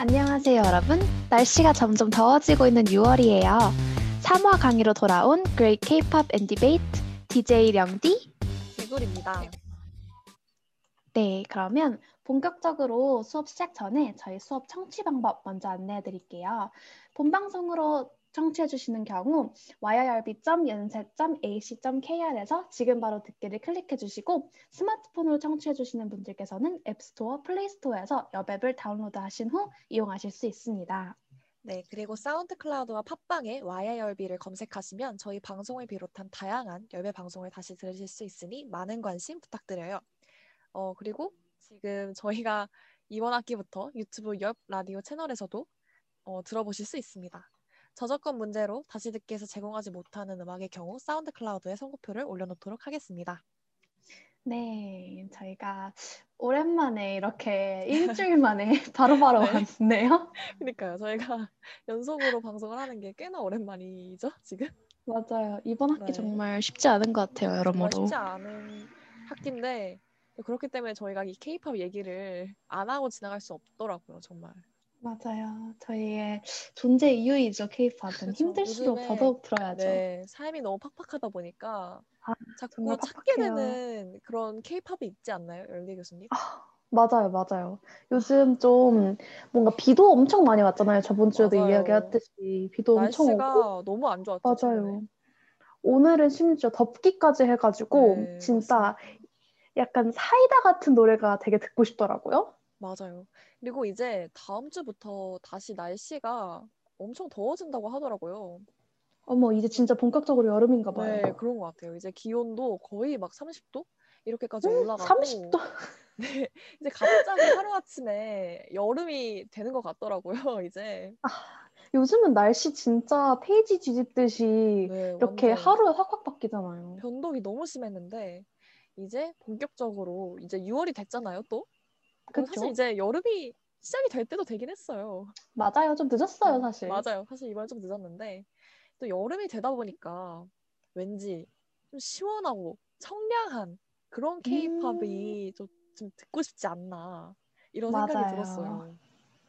안녕하세요, 여러분. 날씨가 점점 더워지고 있는 6월이에요. 3화 강의로 돌아온 Great K-pop and Debate DJ 령디. 개굴입니다. 네, 그러면 본격적으로 수업 시작 전에 저희 수업 청취 방법 먼저 안내해 드릴게요. 본 방송으로 청취해 주시는 경우 yrb.연세.ac.kr에서 지금 바로 듣기를 클릭해 주시고 스마트폰으로 청취해 주시는 분들께서는 앱스토어, 플레이스토어에서 여앱을 다운로드 하신 후 이용하실 수 있습니다. 네, 그리고 사운드 클라우드와 팟빵에 YRB를 검색하시면 저희 방송을 비롯한 다양한 YRB 방송을 다시 들으실 수 있으니 많은 관심 부탁드려요. 어, 그리고 지금 저희가 이번 학기부터 유튜브 옆 라디오 채널에서도 어, 들어보실 수 있습니다. 저작권 문제로 다시 듣기에서 제공하지 못하는 음악의 경우 사운드 클라우드에 선곡표를 올려놓도록 하겠습니다. 네, 저희가 오랜만에 이렇게 일주일 만에 바로 바로 네. 왔네요. 그러니까요. 저희가 연속으로 방송을 하는 게 꽤나 오랜만이죠, 지금? 맞아요. 이번 학기 네. 정말 쉽지 않은 것 같아요, 여러모로. 쉽지 않은 학기인데 또 그렇기 때문에 저희가 이 케이팝 얘기를 안 하고 지나갈 수 없더라고요, 정말. 맞아요. 저희의 존재 이유이죠, 케이팝은. 그쵸. 힘들수록 더더욱 들어야죠. 네, 삶이 너무 팍팍하다 보니까 아, 자꾸 찾게 팍팍해요. 되는 그런 케이팝이 있지 않나요, 열리 교수님? 맞아요, 맞아요. 요즘 좀 뭔가 비도 엄청 많이 왔잖아요. 저번 주에도 맞아요. 이야기했듯이 비도 엄청 오고. 날씨가 너무 안 좋았죠. 맞아요. 오늘은 심지어 덥기까지 해가지고 네, 진짜 약간 사이다 같은 노래가 되게 듣고 싶더라고요. 맞아요. 그리고 이제 다음 주부터 다시 날씨가 엄청 더워진다고 하더라고요. 어머, 이제 진짜 본격적으로 여름인가 봐요. 네, 그런 것 같아요. 이제 기온도 거의 막 30도 이렇게까지 올라가고 30도? 네, 이제 갑자기 하루아침에 여름이 되는 것 같더라고요, 이제. 요즘은 날씨 진짜 페이지 뒤집듯이 네, 이렇게 하루에 확확 바뀌잖아요. 변동이 너무 심했는데 이제 본격적으로 이제 6월이 됐잖아요, 또. 그쵸? 사실 이제 여름이 시작이 될 때도 되긴 했어요. 맞아요. 좀 늦었어요, 음, 사실. 맞아요. 사실 이번에 좀 늦었는데 또 여름이 되다 보니까 왠지 좀 시원하고 청량한 그런 케이팝이 좀, 좀 듣고 싶지 않나 이런 생각이 음. 맞아요. 들었어요.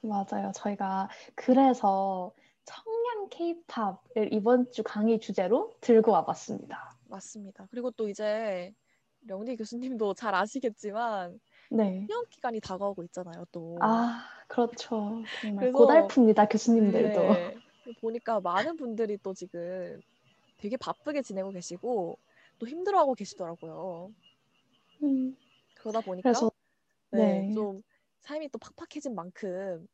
맞아요. 저희가 그래서 청량 케이팝을 이번 주 강의 주제로 들고 와봤습니다. 맞습니다. 그리고 또 이제 령디 교수님도 잘 아시겠지만 네. 시험 기간이 다가오고 있잖아요, 또. 아, 그렇죠. 정말 고달픕니다, 교수님들도. 네. 보니까 많은 분들이 또 지금 되게 바쁘게 지내고 계시고 또 힘들어하고 계시더라고요. 음, 그러다 보니까 그래서 네, 네. 좀 삶이 또 팍팍해진 만큼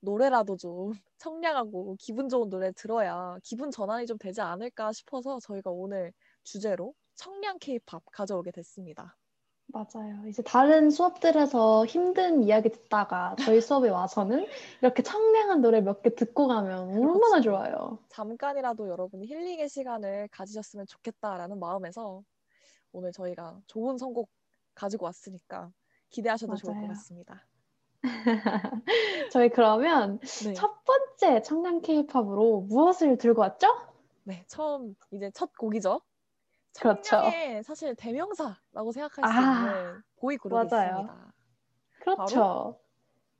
노래라도 좀 청량하고 기분 좋은 노래 들어야 기분 전환이 좀 되지 않을까 싶어서 저희가 오늘 주제로 청량 케이팝 가져오게 됐습니다. 맞아요. 이제 다른 수업들에서 힘든 이야기 듣다가 저희 수업에 와서는 이렇게 청량한 노래 몇 개 듣고 가면 얼마나. 좋아요. 잠깐이라도 여러분이 힐링의 시간을 가지셨으면 좋겠다라는 마음에서 오늘 저희가 좋은 선곡 가지고 왔으니까 기대하셔도 좋을 것 맞아요. 같습니다. 저희 그러면 네. 첫 번째 청량 케이팝으로 무엇을 들고 왔죠? 네, 처음 이제 첫 곡이죠. 그렇죠. 사실 대명사라고 생각할 수 아, 있는 보이 그룹이. 있습니다. 그렇죠.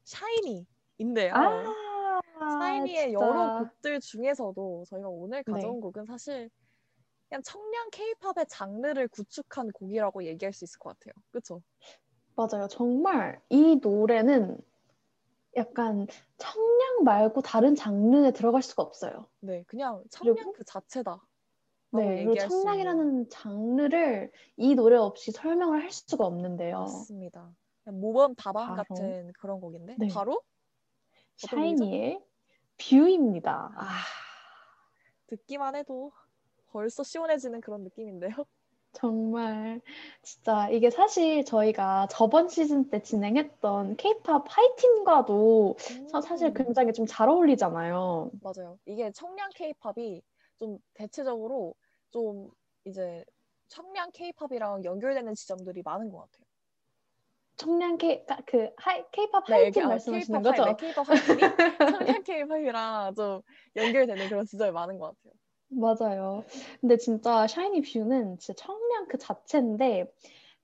샤이니인데요. 아, 샤이니의 진짜. 여러 곡들 중에서도 저희가 오늘 네. 가져온 곡은 사실 그냥 청량 케이팝의 장르를 구축한 곡이라고 얘기할 수 있을 것 같아요. 그렇죠? 맞아요. 정말 이 노래는 약간 청량 말고 다른 장르에 들어갈 수가 없어요. 네, 그냥 청량 그 자체다. 네, 그리고. 청량이라는 장르를 이 노래 없이 설명을 할 수가 없는데요. 맞습니다. 모범 답안? 같은 그런 곡인데 네. 바로? 샤이니의 View입니다. 아, 듣기만 해도 벌써 시원해지는 그런 느낌인데요. 정말 진짜 이게 사실 저희가 저번 시즌 때 진행했던 K-pop 하이틴과도 사- 사실 음, 굉장히 좀 잘 어울리잖아요. 맞아요. 이게 청량 케이팝이 좀 대체적으로 좀 이제 청량 케이팝이랑 연결되는 지점들이 많은 것 같아요. 청량 K 그 하이 K-pop 네, 하이틴 아, 말씀하시는 케이팝 거죠? 하이, 네, 케이팝 하이틴이 청량 케이팝이랑 좀 연결되는 그런 지점이 많은 것 같아요. 맞아요. 근데 진짜 샤이니 View는 진짜 청량 그 자체인데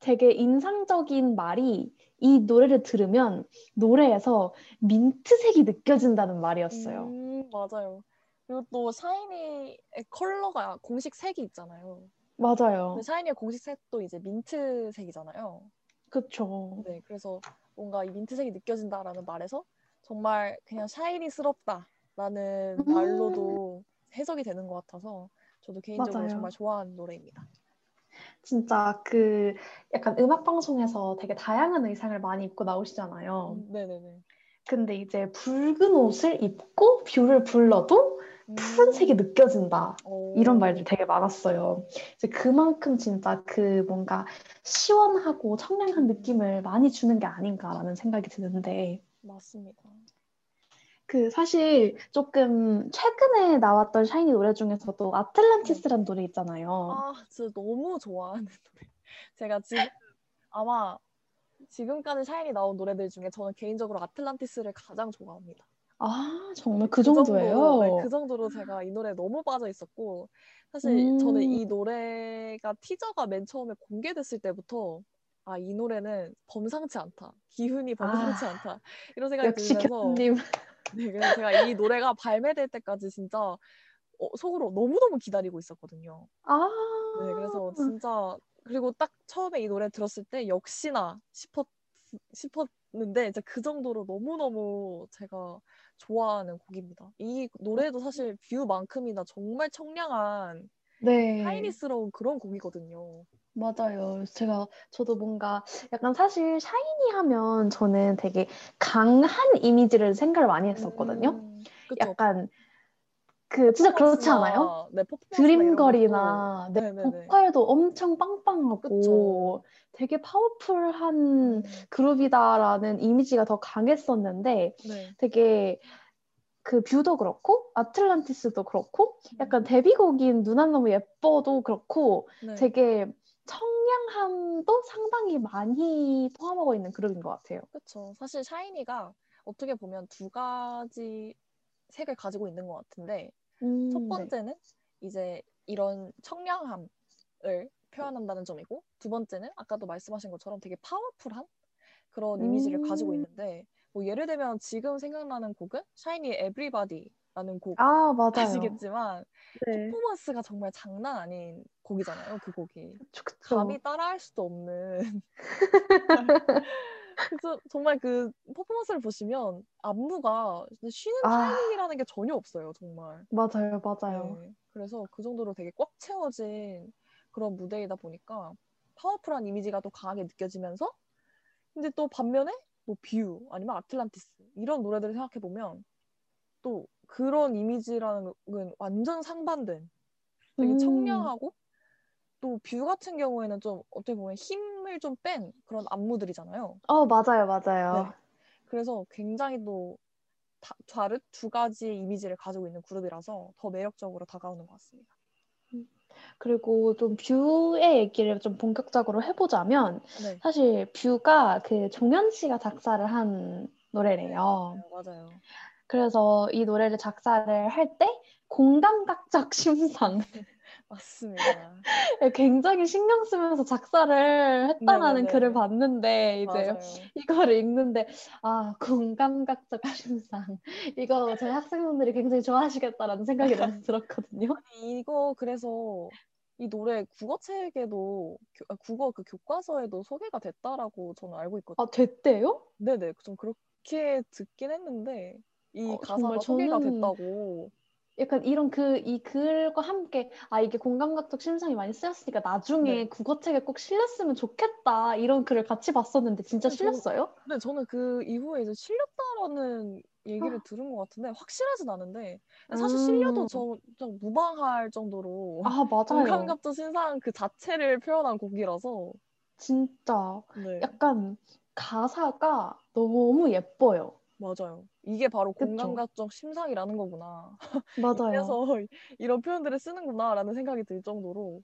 되게 인상적인 말이 이 노래를 들으면 노래에서 민트색이 느껴진다는 말이었어요. 음, 맞아요. 그리고 또 샤이니의 컬러가 공식 색이 있잖아요. 맞아요. 샤이니의 공식 색도 이제 민트색이잖아요. 그쵸. 네, 그래서 뭔가 이 민트색이 느껴진다라는 말에서 정말 그냥 샤이니스럽다라는 음. 말로도 해석이 되는 것 같아서 저도 개인적으로 맞아요. 정말 좋아하는 노래입니다. 진짜 그 약간 음악 방송에서 되게 다양한 의상을 많이 입고 나오시잖아요. 음, 네네네. 근데 이제 붉은 옷을 입고 View를 불러도 푸른색이 느껴진다. 오. 이런 말들 되게 많았어요. 이제 그만큼 진짜 그 뭔가 시원하고 청량한 느낌을 많이 주는 게 아닌가라는 생각이 드는데 맞습니다. 그 사실 조금 최근에 나왔던 샤이니 노래 중에서도 아틀란티스라는 노래 있잖아요. 아, 진짜 너무 좋아하는 노래. 제가 지금 아마 지금까지 샤이니 나온 노래들 중에 저는 개인적으로 아틀란티스를 가장 좋아합니다. 아, 정말 그 정도예요? 정도로, 네, 그 정도로 제가 이 노래에 너무 빠져 있었고 사실 음. 저는 이 노래가 티저가 맨 처음에 공개됐을 때부터 아, 이 노래는 범상치 않다. 기훈이 범상치 아, 않다. 이런 생각이 역시 들면서. 네, 그래서 제가 이 노래가 발매될 때까지 진짜 어, 속으로 너무너무 기다리고 있었거든요. 아, 네, 그래서 진짜 그리고 딱 처음에 이 노래 들었을 때 역시나 싶었 싶었 는데 이제 그 정도로 너무너무 제가 좋아하는 곡입니다. 이 노래도 사실 뷰만큼이나 정말 청량한 네. 하이니스러운 그런 곡이거든요. 맞아요. 제가, 저도 뭔가, 약간 사실 샤이니 하면 저는 되게 강한 이미지를 생각을 많이 했었거든요. 음. 약간, 그, 진짜 그렇지 않아요? 네, Dream Girl이나, 것도- 네, 네네네. 보컬도 엄청 빵빵하고, 그쵸. 되게 파워풀한 음, 그룹이다라는 이미지가 더 강했었는데, 네. 되게 그 View도 그렇고, 아틀란티스도 그렇고, 약간 음, 데뷔곡인 누나 너무 예뻐도 그렇고, 네. 되게 청량함도 상당히 많이 포함하고 있는 그룹인 것 같아요. 그쵸. 사실 샤이니가 어떻게 보면 두 가지 색을 가지고 있는 것 같은데 음, 첫 네. 번째는 이제 이런 청량함을 표현한다는 점이고 두 번째는 아까도 말씀하신 것처럼 되게 파워풀한 그런 이미지를 가지고 음. 있는데 뭐 예를 들면 지금 생각나는 곡은 샤이니의 Everybody라는 곡 아, 맞아요. 아시겠지만 네. 퍼포먼스가 정말 장난 아닌 곡이잖아요. 그 곡이 그쵸, 그쵸. 감히 따라할 수도 없는 그래서 정말 그 퍼포먼스를 보시면 안무가 쉬는 아. 타이밍이라는 게 전혀 없어요, 정말. 맞아요, 맞아요. 네, 그래서 그 정도로 되게 꽉 채워진 그런 무대이다 보니까 파워풀한 이미지가 또 강하게 느껴지면서 근데 또 반면에 뭐뷰 아니면 아틀란티스 이런 노래들을 생각해 보면 또 그런 이미지라는 건 완전 상반된 되게 음. 청량하고 또 View 같은 경우에는 좀 어떻게 보면 힘을 좀 뺀 그런 안무들이잖아요. 어, 맞아요, 맞아요. 네. 그래서 굉장히 또 다- 다른 두 가지의 이미지를 가지고 있는 그룹이라서 더 매력적으로 다가오는 것 같습니다. 그리고 좀 View의 얘기를 좀 본격적으로 해보자면 네. 사실 View가 그 종현 씨가 작사를 한 노래래요. 네, 맞아요. 그래서 이 노래를 작사를 할 때 공감각적 심상 맞습니다. 굉장히 신경 쓰면서 작사를 했다라는 네네네. 글을 봤는데 이제 맞아요. 이거를 읽는데 아 공감각적 심상 이거 저희 학생분들이 굉장히 좋아하시겠다라는 생각이 너무 들었거든요. 이거 그래서 이 노래 국어책에도 교- 아, 국어 그 교과서에도 소개가 됐다라고 저는 알고 있거든요. 아 됐대요? 네네, 좀 그렇게 듣긴 했는데 이 어, 가사가 소개가 저는 됐다고. 약간 이런 그 이 글과 함께 아 이게 공감각적 심상이 많이 쓰였으니까 나중에 네. 국어책에 꼭 실렸으면 좋겠다 이런 글을 같이 봤었는데 진짜 근데 저는- 실렸어요? 근데 저는 그 이후에 이제 실렸다라는 얘기를 아. 들은 것 같은데 확실하진 않은데 사실 실려도 음. 저, 좀 무방할 정도로 아 맞아요. 공감각적 신상 그 자체를 표현한 곡이라서 진짜 네 약간 가사가 너무 예뻐요. 맞아요. 이게 바로? 공감각적 심상이라는 거구나. 맞아요. 그래서 이런 표현들을 쓰는구나라는 생각이 들 정도로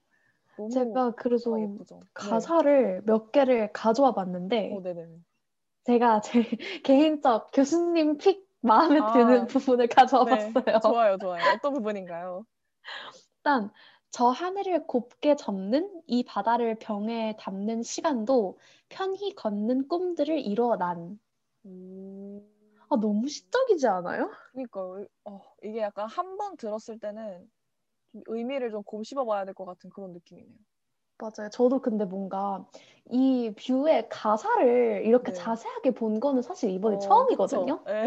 너무 제가 그래서 가사가 예쁘죠. 네. 가사를 몇 개를 가져와 봤는데 어. 제가 제 개인적 교수님 pick 마음에 아. 드는 부분을 가져와 네, 봤어요. 좋아요, 좋아요. 어떤 부분인가요? 일단 저 하늘을 곱게 접는 이 바다를 병에 담는 시간도 편히 걷는 꿈들을 이루어 난. 음. 아, 너무 시적이지 않아요? 그러니까 어, 이게 약간 한 번 들었을 때는 좀 의미를 좀 곱씹어 봐야 될 것 같은 그런 느낌이네요. 맞아요. 저도 근데 뭔가 이 View의 가사를 이렇게 네. 자세하게 본 거는 사실 이번에 어, 처음이거든요. 네.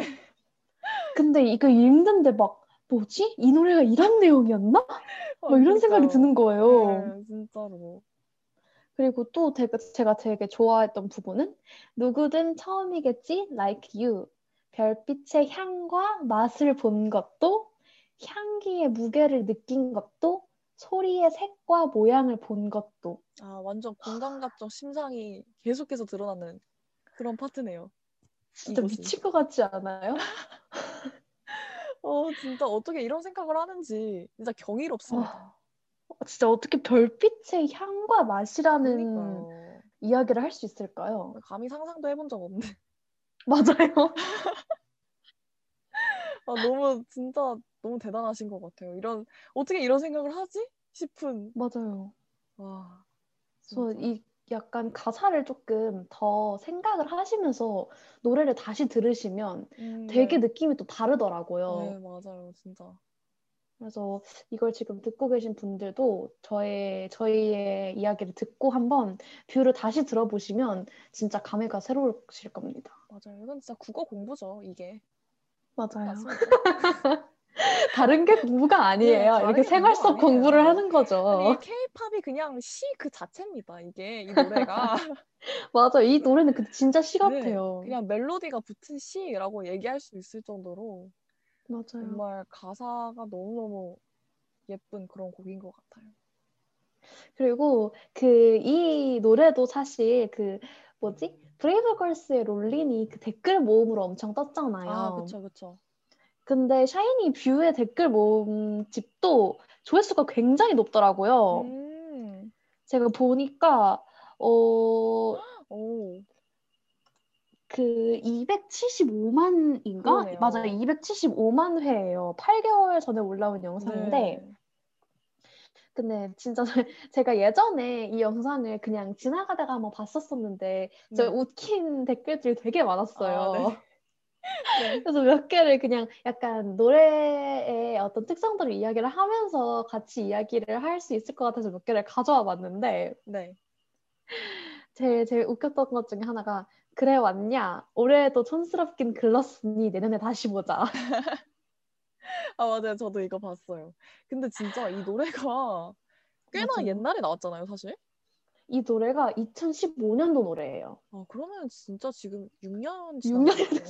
근데 이거 읽는데 막 뭐지? 이 노래가 이런 내용이었나? 어, 뭐 이런 생각이. 드는 거예요. 네, 진짜로. 그리고 또 되게, 제가 되게 좋아했던 부분은 누구든 처음이겠지, like you. 별빛의 향과 맛을 본 것도, 향기의 무게를 느낀 것도, 소리의 색과 모양을 본 것도. 아 완전 공감각적 심상이 계속해서 드러나는 그런 파트네요. 진짜 이곳이. 미칠 것 같지 않아요? 어 진짜 어떻게 이런 생각을 하는지 진짜 경이롭습니다. 진짜 어떻게 별빛의 향과 맛이라는 그러니까요. 이야기를 할 수 있을까요? 감히 상상도 해본 적 없는데. 맞아요. 아, 너무 진짜 너무 대단하신 것 같아요. 이런 어떻게 이런 생각을 하지 싶은. 맞아요. 와. 그래서 진짜. 이 약간 가사를 조금 더 생각을 하시면서 노래를 다시 들으시면 음, 되게 네. 느낌이 또 다르더라고요. 네 맞아요 진짜. 그래서 이걸 지금 듣고 계신 분들도 저의 저희의 이야기를 듣고 한번 View를 다시 들어보시면 진짜 감회가 새로우실 겁니다. 맞아요. 이건 진짜 국어 공부죠 이게. 맞아요. 다른 게 공부가 아니에요. 다른 이렇게 게 생활 속 공부가 아니에요. 공부를 하는 거죠. K-팝이 그냥 시 그 자체입니다. 이게 이 노래가 맞아. 이 노래는 근데 진짜 시 네, 같아요. 그냥 멜로디가 붙은 시라고 얘기할 수 있을 정도로 맞아요. 정말 가사가 너무너무 예쁜 그런 곡인 것 같아요. 그리고 그 이 노래도 사실 그 뭐지? 브레이브걸스의 롤린이 그 댓글 모음으로 엄청 떴잖아요. 아, 그쵸, 그쵸. 근데 샤이니 뷰의 댓글 모음 집도 조회수가 굉장히 높더라고요. 음, 제가 보니까 어, 오, 그 275만인가? 그러네요. 맞아요. 275만 회예요. 8개월 전에 올라온 영상인데 네. 근데 진짜 제가 예전에 이 영상을 그냥 지나가다가 한번 봤었었는데 진짜 네. 웃긴 댓글들이 되게 많았어요. 아, 네. 네. 그래서 몇 개를 그냥 약간 노래의 어떤 특성들을 이야기를 하면서 같이 이야기를 할 수 있을 것 같아서 몇 개를 가져와 봤는데 네. 제일 제일 웃겼던 것 중에 하나가 그래 왔냐? 올해도 촌스럽긴 글렀으니 내년에 다시 보자. 아, 맞아요. 저도 이거 봤어요. 근데 진짜 이 노래가 꽤나 맞아요. 옛날에 나왔잖아요, 사실. 이 노래가 2015년도 노래예요. 아, 그러면 진짜 지금 6년 6년이 지났네요.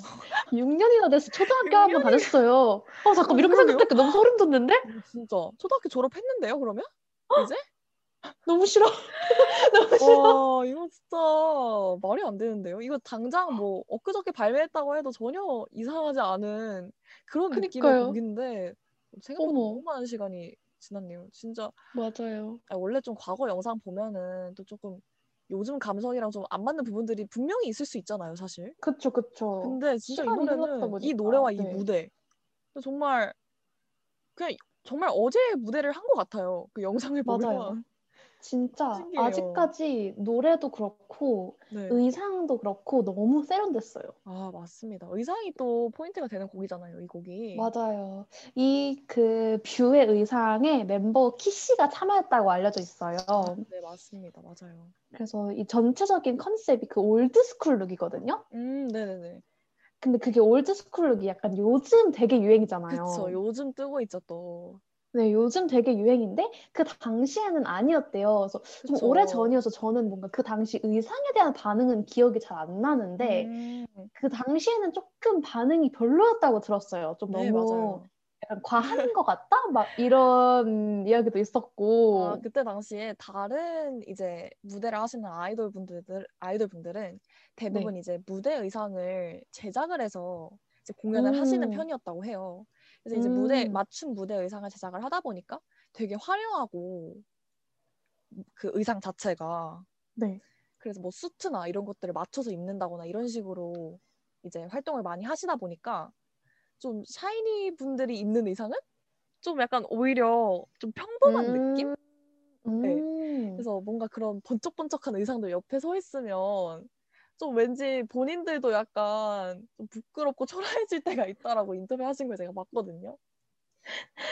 6년이나 돼서 초등학교 한번 6년이 다녔어요. 어 잠깐 어, 이렇게. 생각하니까 너무 소름 돋는데? 진짜 초등학교 졸업했는데요, 그러면? 이제? 너무 싫어. 너무 싫어. 와, 이거 진짜 말이 안 되는데요. 이거 당장 뭐 엊그저께 발매했다고 해도 전혀 이상하지 않은 그런 느낌의 그니까요. 곡인데 생각보다 어머. 너무 많은 시간이 지났네요. 진짜 맞아요. 아, 원래 좀 과거 영상 보면은 또 조금 요즘 감성이랑 좀 안 맞는 부분들이 분명히 있을 수 있잖아요, 사실. 그쵸 그쵸. 근데 진짜 이 노래는 이. 노래와 이 네. 무대 정말 그냥 정말 어제 무대를 한 것 같아요. 그 영상을 맞아요. 진짜 신기해요. 아직까지 노래도 그렇고 네. 의상도 그렇고 너무 세련됐어요. 아, 맞습니다. 의상이 또 포인트가 되는 곡이잖아요, 이 곡이. 맞아요. 이 그 View의 의상에 멤버 키 씨가 참여했다고 알려져 있어요. 아, 네, 맞습니다. 맞아요. 그래서 이 전체적인 컨셉이 그 old school look이거든요. 음, 네네네. 근데 그게 old school look이 약간 요즘 되게 유행이잖아요. 그쵸. 요즘 뜨고 있죠, 또. 네, 요즘 되게 유행인데 그 당시에는 아니었대요. 그래서 좀 그쵸. 오래 전이어서 저는 뭔가 그 당시 의상에 대한 반응은 기억이 잘 안 나는데 음, 그 당시에는 조금 반응이 별로였다고 들었어요. 좀 네, 너무 맞아요. 약간 과한 것 같다? 막 이런 이야기도 있었고. 아, 그때 당시에 다른 이제 무대를 하시는 아이돌 분들, 아이돌 분들은 대부분 네. 이제 무대 의상을 제작을 해서 이제 공연을 하시는 음. 편이었다고 해요. 그래서 이제 무대, 음. 맞춤 무대 의상을 제작을 하다 보니까 되게 화려하고 그 의상 자체가 네. 그래서 뭐 수트나 이런 것들을 맞춰서 입는다거나 이런 식으로 이제 활동을 많이 하시다 보니까 좀 샤이니 분들이 입는 의상은 좀 약간 오히려 좀 평범한 음, 느낌? 네. 음. 그래서 뭔가 그런 번쩍번쩍한 의상들 옆에 서 있으면 좀 왠지 본인들도 약간 좀 부끄럽고 초라해질 때가 있다라고 인터뷰 하신 걸 제가 봤거든요.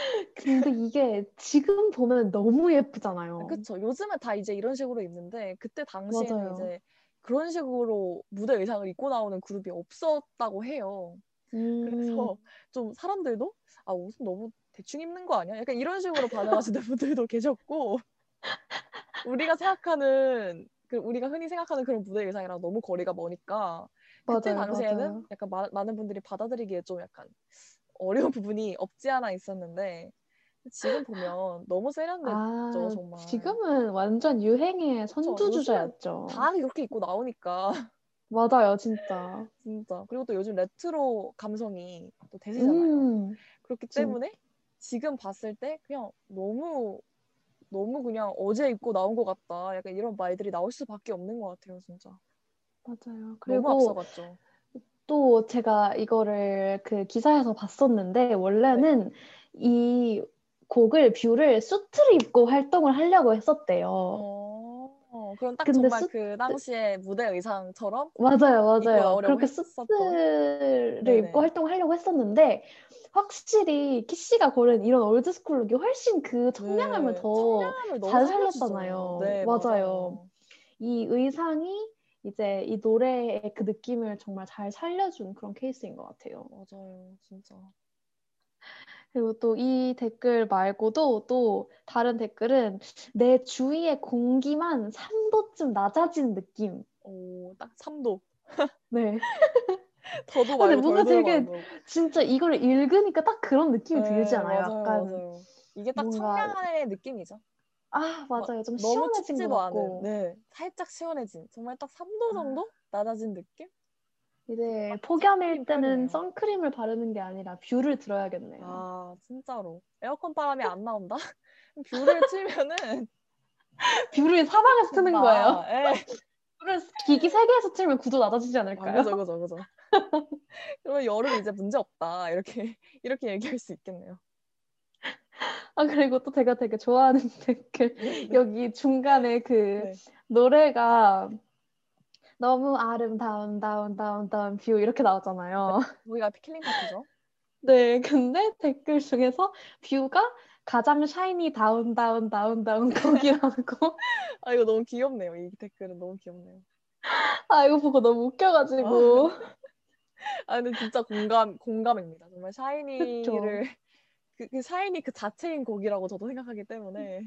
근데 이게 지금 보면 너무 예쁘잖아요. 그쵸. 요즘은 다 이제 이런 식으로 입는데 그때 당시에는. 이제 그런 식으로 무대 의상을 입고 나오는 그룹이 없었다고 해요. 음, 그래서 좀 사람들도 아 옷은 너무 대충 입는 거 아니야? 약간 이런 식으로 반응하시는 분들도 계셨고 우리가 생각하는 그 우리가 흔히 생각하는 그런 무대 의상이랑 너무 거리가 머니까 그때 맞아요, 당시에는 맞아요. 약간 마- 많은 분들이 받아들이기에 좀 약간 어려운 부분이 없지 않아 있었는데 지금 보면 너무 세련됐죠 아, 정말. 지금은 완전 유행의 선두주자였죠. 다 이렇게 입고 나오니까 맞아요, 진짜. 진짜 그리고 또 요즘 레트로 감성이 또 대세잖아요. 음, 그렇기 진- 때문에 지금 봤을 때 그냥 너무 너무 그냥 어제 입고 나온 것 같다. 약간 이런 말들이 나올 수밖에 없는 것 같아요, 진짜. 맞아요. 그리고 앞서갔죠. 또 제가 이거를 그 기사에서 봤었는데 원래는 이 곡을 View를 수트를 입고 활동을 하려고 했었대요. 어, 그럼 딱 근데 정말 수- 그 당시에 무대 의상처럼 맞아요, 맞아요. 그렇게. 수트를 네네. 입고 활동을 하려고 했었는데 확실히 키씨가 고른 이런 old school look이 훨씬 그 청량함을 네, 더 청량함을 너무 잘 살려주죠. 살렸잖아요. 네, 맞아요. 맞아요. 이 의상이 이제 이 노래의 그 느낌을 정말 잘 살려준 그런 케이스인 것 같아요. 맞아요, 진짜. 그리고 또 이 댓글 말고도 또 다른 댓글은 내 주위의 공기만 3도쯤 낮아진 느낌. 오, 딱 3도. 네. 더도 근데 뭔가 되게. 진짜 이걸 읽으니까 딱 그런 느낌이 들지 네, 않아요? 맞아요, 약간 맞아요. 이게 딱 뭔가 청량함의 느낌이죠. 아막 맞아요. 좀 너무 시원해진 것 춥지도 않은, 같고 네, 살짝 시원해진, 정말 딱 3도 아, 정도 낮아진 느낌? 이제 딱 폭염일 때는. 선크림을 바르는 게 아니라 View를 들어야겠네요. 아, 진짜로. 에어컨 바람이 안 나온다? View를 틀면은 View를 사방에서 트는 거예요. 춥다. 예. View를 기기 세 개에서 틀면 9도 낮아지지 아, 않을까요? 그죠, 그죠, 그죠. 그러면 여름 이제 문제 없다. 이렇게, 이렇게 얘기할 수 있겠네요. 아 그리고 또 제가 되게 좋아하는 댓글 네, 네, 여기 중간에 그 네. 노래가 너무 아름다운 다운 다운 다운 View 이렇게 나왔잖아요. 거기가 killing part죠. 네, 근데 댓글 중에서 View가 가장 샤이니 다운 다운 다운 다운 거기라고 아, 이거 너무 귀엽네요. 이 댓글은 너무 귀엽네요. 아 이거 보고 너무 웃겨가지고 아, 근데 진짜 공감, 공감입니다. 정말. 샤이니를, 그, 그 샤이니 그 자체인 곡이라고 저도 생각하기 때문에.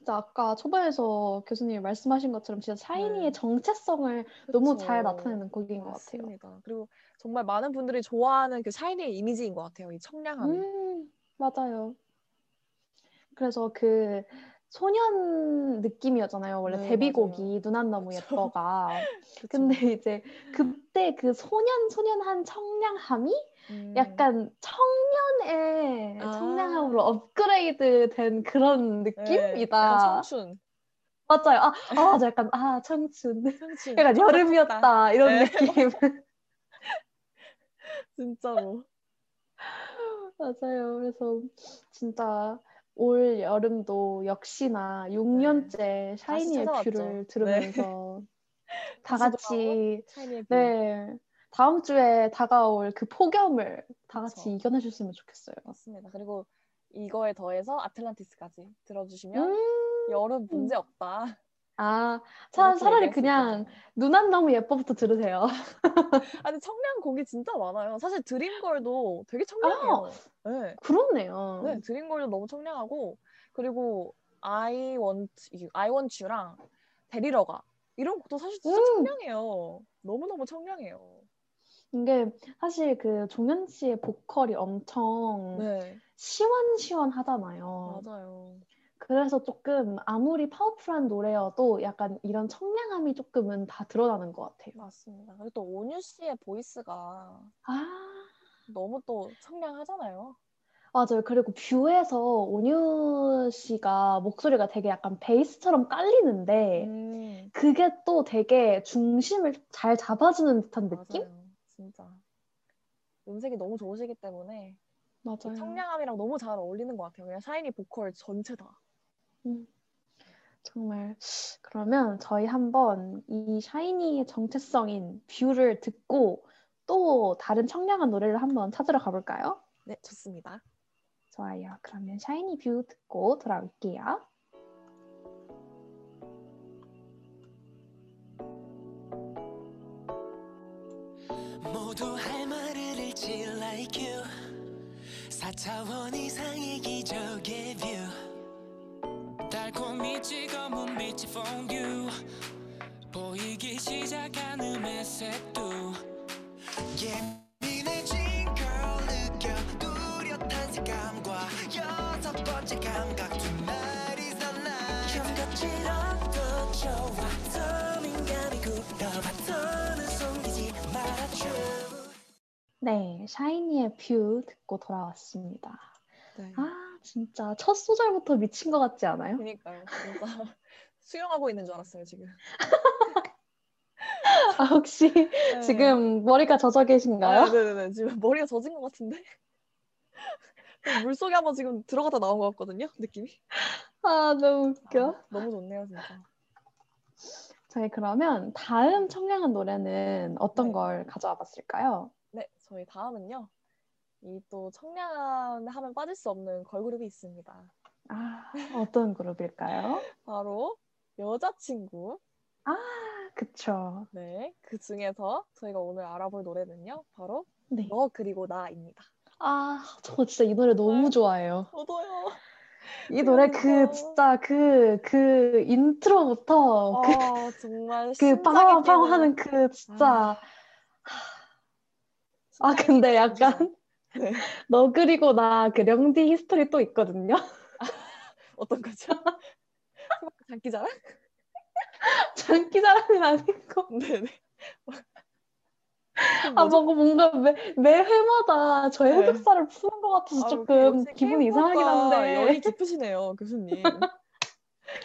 진짜 아까 초반에서 교수님이 말씀하신 것처럼 진짜 샤이니의 네. 정체성을 너무 그쵸. 잘 나타내는 곡인 것 같아요. 맞습니다. 그리고 정말 많은 분들이 좋아하는 그 샤이니의 이미지인 것 같아요. 이 청량함이. 음, 맞아요. 그래서 그 소년 느낌이었잖아요. 원래 네, 데뷔곡이 맞아요. 눈안 너무. 예뻐가. 근데 이제 그때 그 소년 소년한 청량함이 음. 약간 청년의 아. 청량함으로 업그레이드 된 그런 네, 느낌이다. 약간 청춘. 맞아요. 아, 아, 맞아. 약간 아 청춘. 청춘. 약간 좀더 여름이었다. 이런 네, 느낌. 진짜로. 맞아요. 그래서 진짜 올 여름도 역시나 6년째 샤이니의 찾아왔죠. View를 네. 들으면서 다 다시 같이 샤이니의 View. 네 다음 주에 다가올 그 폭염을 다 같이 그쵸. 이겨내줬으면 좋겠어요. 맞습니다. 그리고 이거에 더해서 아틀란티스까지 들어주시면 음, 여름 문제 없다. 아 차, 차라리 그냥 있겠네요. 누난 너무 예뻐부터 들으세요. 아니 청량 곡이 진짜 많아요. 사실 Dream Girl도 되게 청량해요. 네. 그렇네요. 네, Dream Girl도 너무 청량하고 그리고 I want you, I want you랑 데리러가 이런 곡도 사실 진짜 음. 청량해요. 너무 너무 청량해요. 이게 사실 그 종현 씨의 보컬이 엄청 네, 시원시원하잖아요. 맞아요. 그래서 조금 아무리 파워풀한 노래여도 약간 이런 청량함이 조금은 다 드러나는 것 같아요. 맞습니다. 그리고 또 온유 씨의 voice가 아, 너무 또 청량하잖아요. 맞아요. 그리고 View에서 온유 씨가 목소리가 되게 약간 베이스처럼 깔리는데 음, 그게 또 되게 중심을 잘 잡아주는 듯한 느낌? 맞아요. 진짜 음색이 너무 좋으시기 때문에 맞아요. 청량함이랑 너무 잘 어울리는 것 같아요. 그냥 샤이니 보컬 전체 다. 음, 정말 그러면 저희 한번 이 샤이니의 정체성인 View를 듣고 또 다른 청량한 노래를 한번 찾으러 가볼까요? 네, 좋습니다. 좋아요. 그러면 샤이니 View 듣고 돌아올게요. 모두 할 말을 잃지 like you 4차원 이상의 기적의 View 달콤히 찍어 문 빛의 퐁듀 보이기 시작하는 매색도. 예민해진 girl 느껴 뚜렷한 색감과 여섯 번째 감각. is the night 감각지럽도 좋아 더 굴러봐. 더는 숨기지 말아줘. 네, 샤이니의 뷰 듣고 돌아왔습니다. 네. 아, 진짜 첫 소절부터 미친 것 같지 않아요? 그러니까요. 진짜 수영하고 있는 줄 알았어요, 지금. 아, 혹시 네. 지금 머리가 젖어 계신가요? 아, 네네네. 지금 머리가 젖은 것 같은데? 물 속에 한번 지금 들어갔다 나온 것 같거든요, 느낌이. 아, 너무 웃겨. 아, 너무 좋네요, 진짜. 저희 그러면 다음 청량한 노래는 어떤 네. 걸 가져와 봤을까요? 네, 저희 다음은요. 이 또 청량 하면 빠질 수 없는 걸그룹이 있습니다. 아, 어떤 그룹일까요? 바로 여자친구. 아, 그쵸. 네, 그 중에서 저희가 오늘 알아볼 노래는요. 바로 네. 너 그리고 나입니다. 아, 저 진짜 이 노래 너무 네. 좋아해요. 저도요. 이 노래. 그 진짜 그 그 인트로부터 그, 아, 정말 그 빵빵빵 하는 그 진짜 아 심장이 근데 약간 네. 너 그리고 나 그 령디 history 또 있거든요. 어떤 거죠? 장기자랑? 장기자랑은 아니고 네네. 아 뭔가 뭔가 매, 매 회마다 저의 네. 흑역사를 푸는 것 같아서 조금 기분이 이상하긴 한데 열이 깊으시네요, 교수님.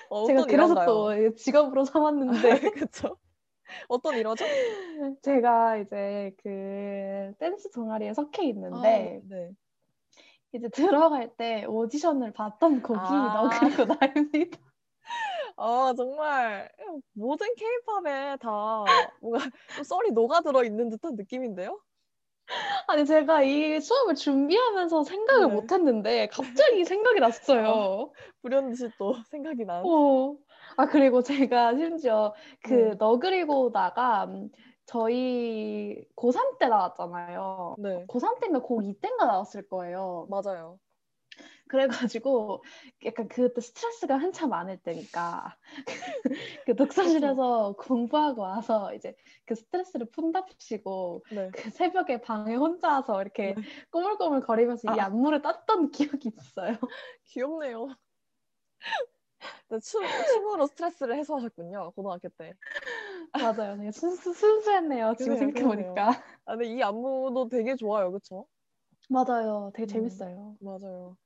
어, 제가 그래서? 또 직업으로 삼았는데 그쵸? 어떤 일화죠? 제가 이제 그 댄스 동아리에 속해 있는데 아, 네. 이제 들어갈 때 오디션을 봤던 곡이 아. 너 그리고 나입니다. 아, 정말 모든 케이팝에 다 뭔가 좀 썰이 녹아들어 있는 듯한 느낌인데요? 아니 제가 이 수업을 준비하면서 생각을 네. 못했는데 갑자기 생각이 났어요. 불현듯이 또 생각이 난. 어. 아 그리고 제가 심지어 그 네. 너 그리고 나가 음, 저희 고3 때 나왔잖아요. 네, 고3 때인가 고2 때인가 나왔을 거예요. 맞아요. 그래가지고 약간 그때 스트레스가 한참 많을 때니까 그 독서실에서 공부하고 와서 이제 그 스트레스를 푼답시고 네. 그 새벽에 방에 혼자서 이렇게 네. 꼬물꼬물 거리면서 이 아. 안무를 땄던 기억이 있어요. 귀엽네요. 네, 춤, 춤으로 스트레스를 해소하셨군요, 고등학교 때. 맞아요. 되게 순수, 순수했네요. 지금 생각해보니까. 아, 근데 이 안무도 되게 좋아요, 그쵸? 맞아요. 되게 음. 재밌어요. 맞아요.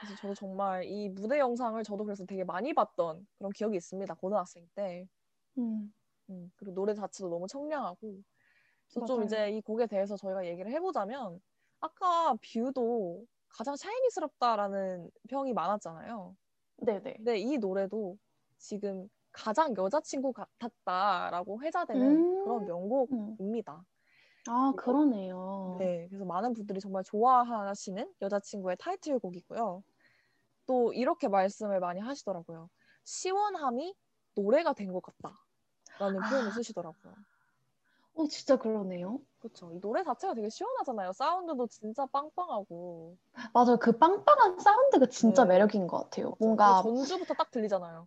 그래서 저도 정말 이 무대 영상을 저도 그래서 되게 많이 봤던 그런 기억이 있습니다, 고등학생 때. 음. 음, 그리고 노래 자체도 너무 청량하고. 그래서 좀. 이제 이 곡에 대해서 저희가 얘기를 해보자면, 아까 View도 가장 샤이니스럽다라는 평이 많았잖아요. 네네. 근데 이 노래도 지금 가장 여자친구 같았다라고 회자되는 음. 그런 음. 명곡입니다. 아, 그리고- 그러네요. 네, 그래서 많은 분들이 정말 좋아하시는 여자친구의 타이틀곡이고요. 또 이렇게 말씀을 많이 하시더라고요. 시원함이 노래가 된 것 같다 라는 표현을 아. 쓰시더라고요. 어, 진짜 그러네요. 그렇죠. 이 노래 자체가 되게 시원하잖아요. 사운드도 진짜 빵빵하고. 맞아요. 그 빵빵한 사운드가 진짜 네. 매력인 것 같아요. 뭔가 그 전주부터 딱 들리잖아요.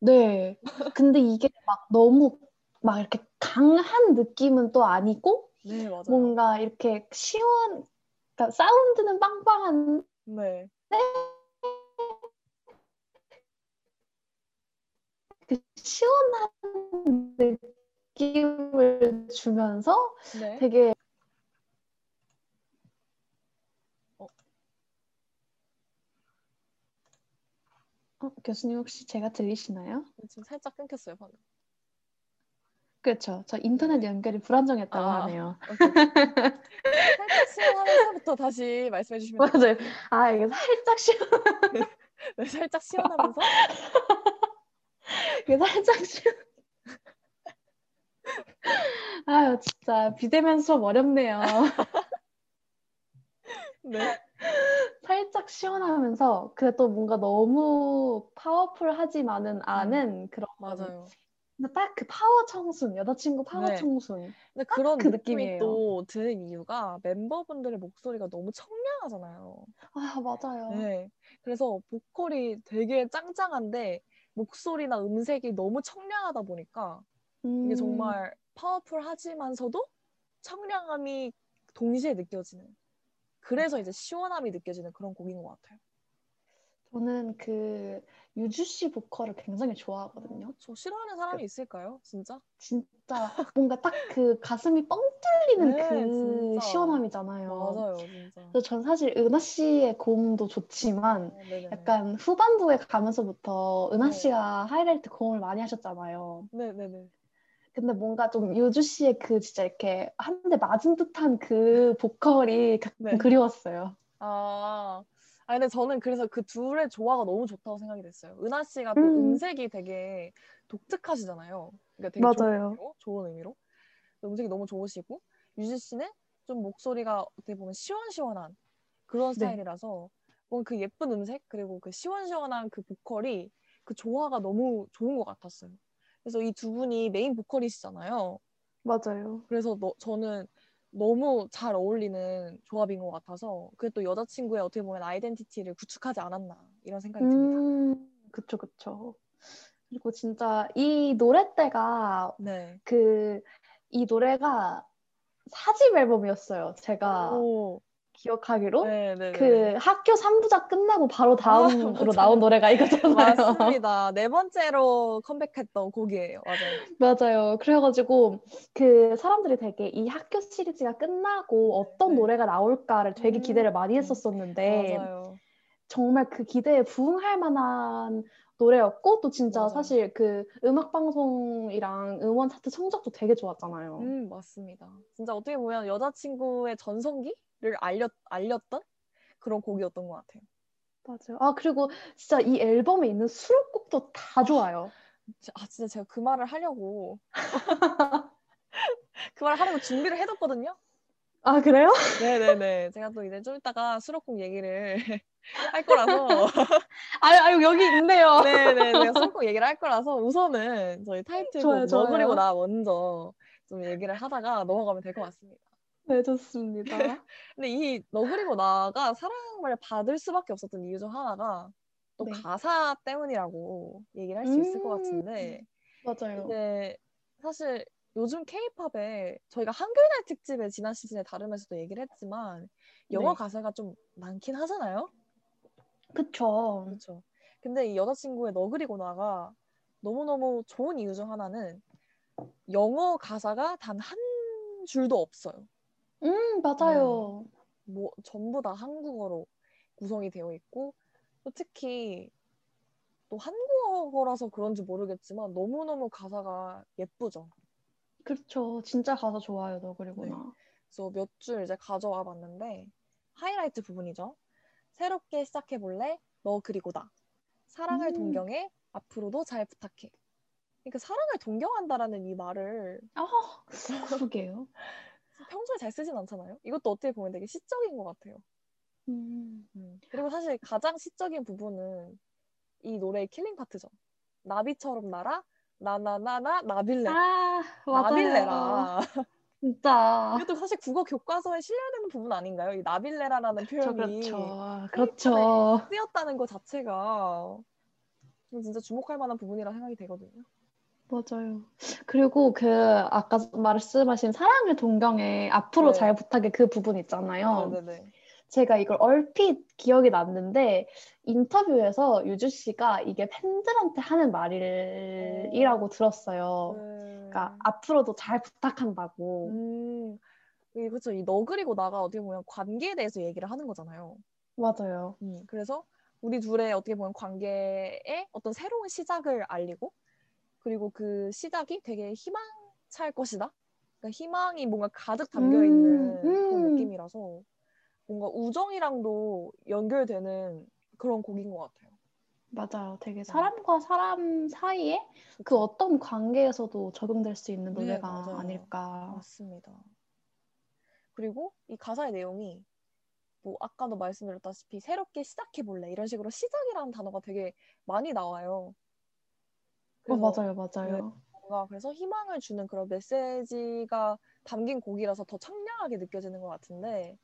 네. 근데 이게 막 너무 막 이렇게 강한 느낌은 또 아니고 네, 맞아요. 뭔가 이렇게 시원, 그러니까 사운드는 빵빵한 네. 그 시원한 느낌 을 주면서 네. 되게 어. 어, 교수님 혹시 제가 들리시나요? 지금 살짝 끊겼어요, 방금. 그렇죠. 저 인터넷 연결이 불안정했다고 아. 하네요. 살짝 시원하면서부터 다시 말씀해 주시면. 맞아요. 아 이게 살짝 시 네, 살짝 시원하면서 이게 살짝 시 아유 진짜 비대면 수업 어렵네요. 네. 살짝 시원하면서 그래 또 뭔가 너무 파워풀하지만은 않은 그런 맞아요. 근데 딱 그 파워 청순 여자친구 파워 네. 청순 근데 그런 그 느낌이 느낌이에요. 또 드는 이유가 멤버분들의 목소리가 너무 청량하잖아요. 아 맞아요. 네. 그래서 보컬이 되게 짱짱한데 목소리나 음색이 너무 청량하다 보니까 이게 음, 정말 파워풀하지만서도 청량함이 동시에 느껴지는. 그래서 이제 시원함이 느껴지는 그런 곡인 것 같아요. 저는 그 유주 씨 보컬을 굉장히 좋아하거든요. 저 싫어하는 사람이 있을까요? 진짜? 진짜 뭔가 딱 그 가슴이 뻥 뚫리는 네, 그 진짜. 시원함이잖아요. 맞아요, 진짜. 그래서 전 사실 은하 씨의 고음도 좋지만 어, 네네네. 약간 후반부에 가면서부터 은하 네. 씨가 하이라이트 고음을 많이 하셨잖아요. 네 네 네. 근데 뭔가 좀 유주 씨의 그 진짜 이렇게 한 대 맞은 듯한 그 보컬이 가끔 네. 그리웠어요. 아, 아 근데 저는 그래서 그 둘의 조화가 너무 좋다고 생각이 됐어요. 은하 씨가 또 음. 음색이 되게 독특하시잖아요. 그러니까 되게 좋은 맞아요. 의미로, 좋은 의미로. 음색이 너무 좋으시고 유지 씨는 좀 목소리가 어떻게 보면 시원시원한 그런 네. 스타일이라서 뭔가 그 예쁜 음색 그리고 그 시원시원한 그 보컬이 그 조화가 너무 좋은 것 같았어요. 그래서 이 두 분이 메인 보컬이시잖아요. 맞아요. 그래서 너- 저는 너무 잘 어울리는 조합인 것 같아서 그게 또 여자친구의 어떻게 보면 아이덴티티를 구축하지 않았나 이런 생각이 듭니다. 음, 그쵸, 그쵸. 그리고 진짜 이 노래 때가 네. 그, 이 노래가 사집 앨범이었어요. 제가 오, 기억하기로. 네, 네, 그 학교 3부작 끝나고 바로 다음으로 맞아요. 나온 노래가 이거잖아요. 맞습니다. 네 번째로 컴백했던 곡이에요. 맞아요. 맞아요. 그래가지고 그 사람들이 되게 이 학교 시리즈가 끝나고 어떤 네. 노래가 나올까를 되게 음, 기대를 많이 했었었는데 맞아요. 정말 그 기대에 부응할 만한 노래였고 또 진짜 맞아요. 사실 그 음악 방송이랑 음원 차트 성적도 되게 좋았잖아요. 음, 맞습니다. 진짜 어떻게 보면 여자친구의 전성기 를 알렸, 알렸던 그런 곡이었던 것 같아요. 맞아요. 아 그리고 진짜 이 앨범에 있는 수록곡도 다 좋아요. 지- 아, 진짜 제가 그 말을 하려고 그 말을 하려고 준비를 해뒀거든요. 아 그래요? 네네네. 제가 또 이제 좀 이따가 수록곡 얘기를 할 거라서. 아유 아유 여기 있네요. 네네. 제가 수록곡 얘기를 할 거라서 우선은 저희 타이틀곡 좋아요, 좋아요. 너 그리고 나 먼저 좀 얘기를 하다가 넘어가면 될 것 같습니다. 네 좋습니다. 근데 이 너 그리고 나가 사랑을 받을 수밖에 없었던 이유 중 하나가 또 네. 가사 때문이라고 얘기를 할 수 있을 것 음. 같은데 맞아요. 근데 사실 요즘 케이팝에 저희가 한글날 특집에 지난 시즌에 다루면서도 얘기를 했지만 영어 네. 가사가 좀 많긴 하잖아요. 그쵸. 그렇죠. 근데 이 여자친구의 너 그리고 나가 너무너무 좋은 이유 중 하나는 영어 가사가 단 한 줄도 없어요. 음 맞아요. 뭐 전부 다 한국어로 구성이 되어 있고 또 특히 또 한국어라서 그런지 모르겠지만 너무너무 가사가 예쁘죠. 그렇죠. 진짜 가사 좋아요. 너 그리고 네. 나. 그래서 몇 줄 이제 가져와 봤는데 하이라이트 부분이죠. 새롭게 시작해 볼래? 너 그리고 나. 사랑을 음. 동경해. 앞으로도 잘 부탁해. 그러니까 사랑을 동경한다라는 이 말을 아 그러게요. 평소에 잘 쓰진 않잖아요. 이것도 어떻게 보면 되게 시적인 것 같아요. 음. 음. 그리고 사실 가장 시적인 부분은 이 노래의 killing part죠. 나비처럼 날아 나나나나 나빌레 아. 나빌레라 진짜. 이것도 사실 국어 교과서에 실려야 되는 부분 아닌가요? 이 나빌레라라는 그렇죠, 표현이 그렇죠. 그렇죠. 쓰였다는 것 자체가 좀 진짜 주목할 만한 부분이라 생각이 되거든요. 맞아요. 그리고 그 아까 말씀하신 사랑을 동경에 앞으로 네. 잘 부탁해 그 부분 있잖아요. 네네네. 제가 이걸 얼핏 기억이 났는데 인터뷰에서 유주 씨가 이게 팬들한테 하는 말이라고 들었어요. 네. 그러니까 앞으로도 잘 부탁한다고. 음, 이 그렇죠. 이 너 그리고 나가 어떻게 보면 관계에 대해서 얘기를 하는 거잖아요. 맞아요. 음, 그래서 우리 둘의 어떻게 보면 관계에 어떤 새로운 시작을 알리고 그리고 그 시작이 되게 희망찬 찰 것이다. 그러니까 희망이 뭔가 가득 담겨 있는 음, 그런 음. 느낌이라서 뭔가 우정이랑도 연결되는 그런 곡인 것 같아요. 맞아요. 되게 사람과 사람 사이에 그? 어떤 관계에서도 적용될 수 있는 네, 노래가 맞아요. 아닐까. 맞습니다. 그리고 이 가사의 내용이 뭐 아까도 말씀드렸다시피 새롭게 시작해 볼래 이런 식으로 시작이라는 단어가 되게 많이 나와요. 어, 맞아요, 맞아요. 뭔가 그래서 희망을 주는 그런 메시지가 담긴 곡이라서 더 청량하게 느껴지는 것 같은데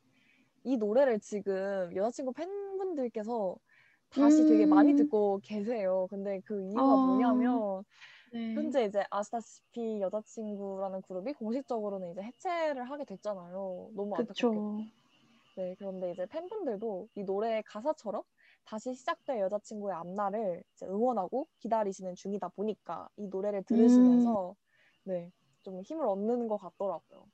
이 노래를 지금 여자친구 팬분들께서 다시 되게 많이 음. 듣고 계세요. 근데 그 이유가 아. 뭐냐면 네. 현재 이제 아시다시피 여자친구라는 그룹이 공식적으로는 이제 해체를 하게 됐잖아요. 너무 안타깝게. 네, 그런데 이제 팬분들도 이 노래의 가사처럼 다시 시작될 여자친구의 앞날을 응원하고 기다리시는 중이다 보니까 이 노래를 들으시면서 네, 좀 힘을 얻는 것 같더라고요.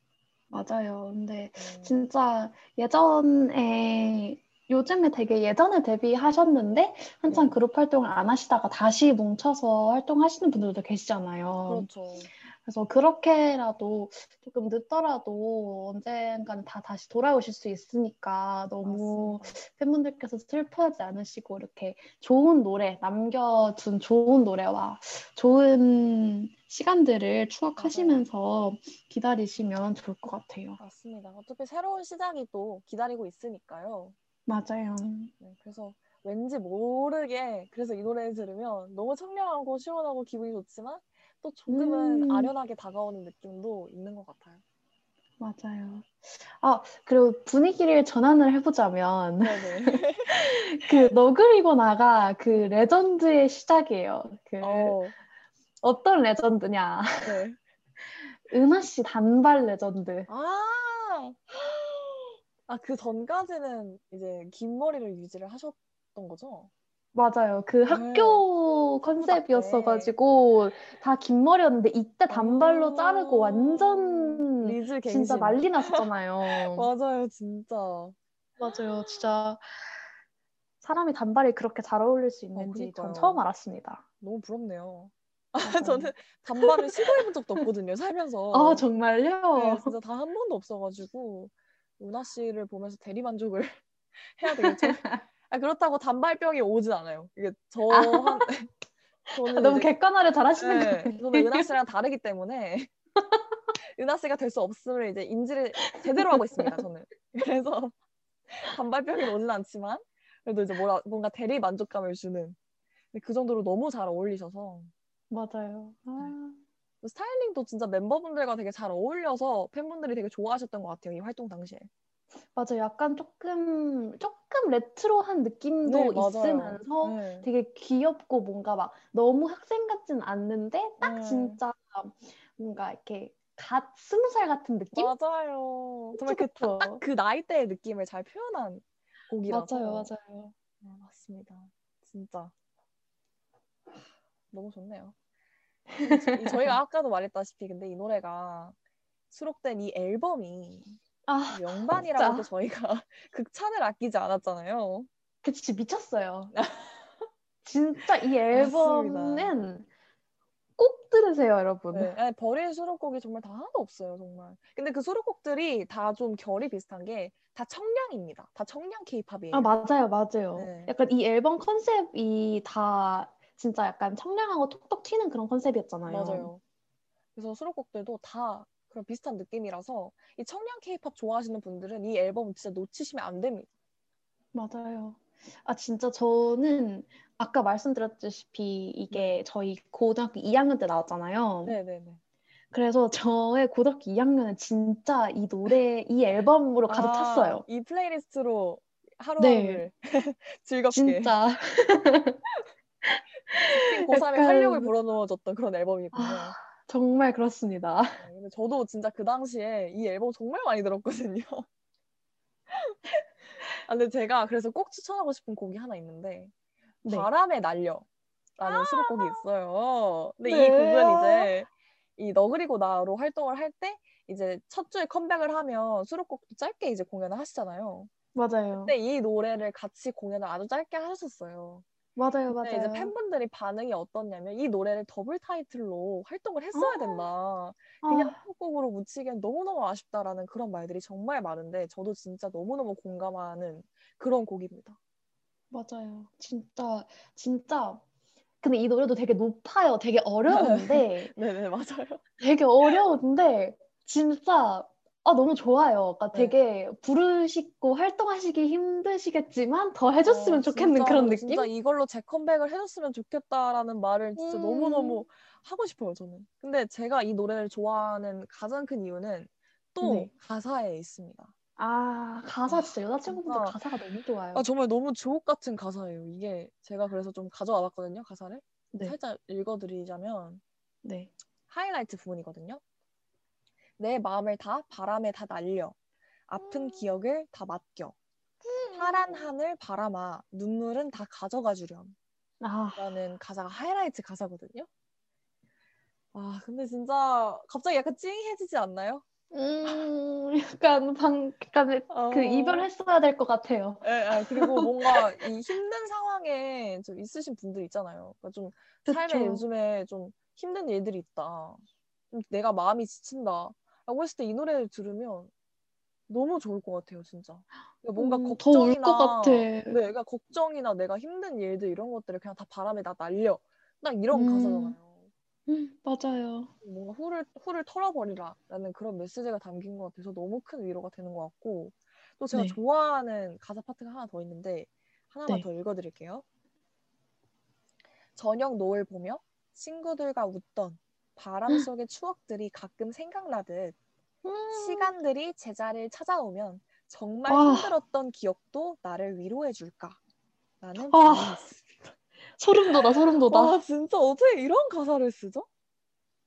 맞아요. 근데 네. 진짜 예전에 요즘에 되게 예전에 데뷔하셨는데 한참 네. 그룹 활동을 안 하시다가 다시 뭉쳐서 활동하시는 분들도 계시잖아요. 그렇죠. 그래서 그렇게라도 조금 늦더라도 언젠가는 다 다시 돌아오실 수 있으니까 너무 맞습니다. 팬분들께서 슬퍼하지 않으시고 이렇게 좋은 노래, 남겨둔 좋은 노래와 좋은 시간들을 추억하시면서 기다리시면 좋을 것 같아요. 맞습니다. 어차피 새로운 시작이 또 기다리고 있으니까요. 맞아요. 네, 그래서 왠지 모르게 그래서 이 노래 들으면 너무 청량하고 시원하고 기분이 좋지만 또 조금은 음. 아련하게 다가오는 느낌도 있는 것 같아요. 맞아요. 아, 그리고 분위기를 전환을 해보자면, 네네. 그, 너 그리고 나가 그 legend의 시작이에요. 그, 어, 어떤 legend냐. 네. 은하 씨 단발 레전드. 아, 아, 그 전까지는 이제 긴 머리를 유지를 하셨던 거죠? 맞아요. 그 네. 학교 컨셉이었어가지고 다 긴 머리였는데 이때 단발로 아. 자르고 완전 리즈 갱신. 진짜 난리 났었잖아요. 맞아요, 진짜. 맞아요. 진짜 사람이 단발이 그렇게 잘 어울릴 수 있는지 전 그니까요. 처음 알았습니다. 너무 부럽네요. 저는 단발을 시도해본 적도 없거든요, 살면서. 아 정말요? 네, 진짜 단한 번도 없어가지고 은하 씨를 보면서 대리 만족을 해야 되겠죠. 아, 그렇다고 단발병이 오진 않아요. 이게 저 한, 저는 너무 이제- 객관화를 잘 하시는 네, 거예요. 저는 은하 씨랑 다르기 때문에 은하 씨가 될 수 없음을 이제 인지를 제대로 하고 있습니다. 저는 그래서 단발병이 오진 않지만 그래도 이제 뭐라 뭔가 대리 만족감을 주는 그 정도로 너무 잘 어울리셔서 맞아요. 아, 스타일링도 진짜 멤버분들과 되게 잘 어울려서 팬분들이 되게 좋아하셨던 것 같아요. 이 활동 당시에. 맞아요. 약간 조금 조금 레트로한 느낌도 네. 있으면서 네. 되게 귀엽고 뭔가 막 너무 학생 같진 않는데 딱 네. 진짜 뭔가 이렇게 갓 스무 살 같은 느낌? 맞아요. 정말 그? 딱그 나이대의 느낌을 잘 표현한 곡이라서. 맞아요, 맞아요. 네, 맞습니다. 진짜. 너무 좋네요. 저희가 아까도 말했다시피 근데 이 노래가 수록된 이 앨범이 아, 명반이라고 또 진짜. 저희가 극찬을 아끼지 않았잖아요. 그치 미쳤어요. 진짜 이 맞습니다. 앨범은 꼭 들으세요, 여러분. 네, 버릴 수록곡이 정말 다 하나도 없어요, 정말. 근데 그 수록곡들이 다 좀 결이 비슷한 게 다 청량입니다. 다 청량 케이팝이에요. 아, 맞아요, 맞아요. 네. 약간 이 앨범 컨셉이 다 진짜 약간 청량하고 톡톡 튀는 그런 컨셉이었잖아요. 맞아요. 그래서 수록곡들도 다 그런 비슷한 느낌이라서 이 청량 케이팝 좋아하시는 분들은 이 앨범 진짜 놓치시면 안 됩니다. 맞아요. 아, 진짜 저는 아까 말씀드렸다시피 이게 저희 고등학교 2학년 때 나왔잖아요. 네네네. 그래서 저의 고등학교 2학년은 진짜 이 노래, 이 앨범으로 가득 아, 찼어요. 이 플레이리스트로 네. 하루하루를 즐겁게 진짜. 고3의 약간- 활력을 불어넣어줬던 그런 앨범이군요. 아, 정말 그렇습니다. 네, 근데 저도 진짜 그 당시에 이 앨범 정말 많이 들었거든요. 아, 근데 제가 그래서 꼭 추천하고 싶은 곡이 하나 있는데 네. 바람에 날려라는 수록곡이 있어요. 근데 이 네. 곡은 이제 이 너 그리고 나로 활동을 할 때 이제 첫 주에 컴백을 하면 수록곡도 짧게 이제 공연을 하시잖아요. 맞아요. 근데 이 노래를 같이 공연을 아주 짧게 하셨었어요. 맞아요, 근데 이제 맞아요. 팬분들이 반응이 어떻냐면 이 노래를 더블 타이틀로 활동을 했어야 아. 된다. 그냥 아, 수록곡으로 묻히기엔 너무너무 아쉽다라는 그런 말들이 정말 많은데 저도 진짜 너무너무 공감하는 그런 곡입니다. 맞아요. 진짜, 진짜. 근데 이 노래도 되게 높아요. 되게 어려운데, 네네 맞아요. 되게 어려운데, 진짜, 아, 너무 좋아요. 그러니까 네. 되게 부르시고 활동하시기 힘드시겠지만 더 해줬으면 어, 좋겠는 진짜로, 그런 느낌? 진짜 이걸로 재컴백을 해줬으면 좋겠다라는 말을 진짜 음. 너무너무 하고 싶어요, 저는. 근데 제가 이 노래를 좋아하는 가장 큰 이유는 또 네. 가사에 있습니다. 아, 가사 진짜 여자친구분들 진짜. 가사가 너무 좋아요. 아, 정말 너무 주옥 같은 가사예요. 이게 제가 그래서 좀 가져와 봤거든요, 가사를. 네, 살짝 읽어드리자면 네. 하이라이트 부분이거든요. 내 마음을 다 바람에 다 날려. 음. 아픈 기억을 다 맡겨. 파란 하늘 바람아. 눈물은 다 가져가 주렴. 아, 라는 가사가 하이라이트 가사거든요. 아, 근데 진짜 갑자기 약간 찡해지지 않나요? 음, 약간 방, 약간 어. 그 이별했어야 될 것 같아요. 예, 예, 그리고 뭔가 이 힘든 상황에 좀 있으신 분들 있잖아요. 그러니까 좀 삶에 그쵸. 요즘에 좀 힘든 일들이 있다. 좀 내가 마음이 지친다. 했을 때 이 노래를 들으면 너무 좋을 것 같아요, 진짜. 그러니까 뭔가 음, 걱정이나 것 같아. 네, 그러니까 걱정이나 내가 힘든 일들 이런 것들을 그냥 다 바람에 다 날려. 딱 이런 음. 가사잖아요. 음, 맞아요. 뭔가 후를 후를 털어버리라라는 그런 메시지가 담긴 것 같아서 너무 큰 위로가 되는 것 같고 또 제가 네. 좋아하는 가사 파트가 하나 더 있는데 하나만 네. 더 읽어드릴게요. 저녁 노을 보며 친구들과 웃던 바람 속의 추억들이 가끔 생각나듯 음, 시간들이 제자리를 찾아오면 정말 아. 힘들었던 기억도 나를 위로해 줄까? 라는 아. 소름 돋아, 소름 돋아. 와 진짜 어떻게 이런 가사를 쓰죠?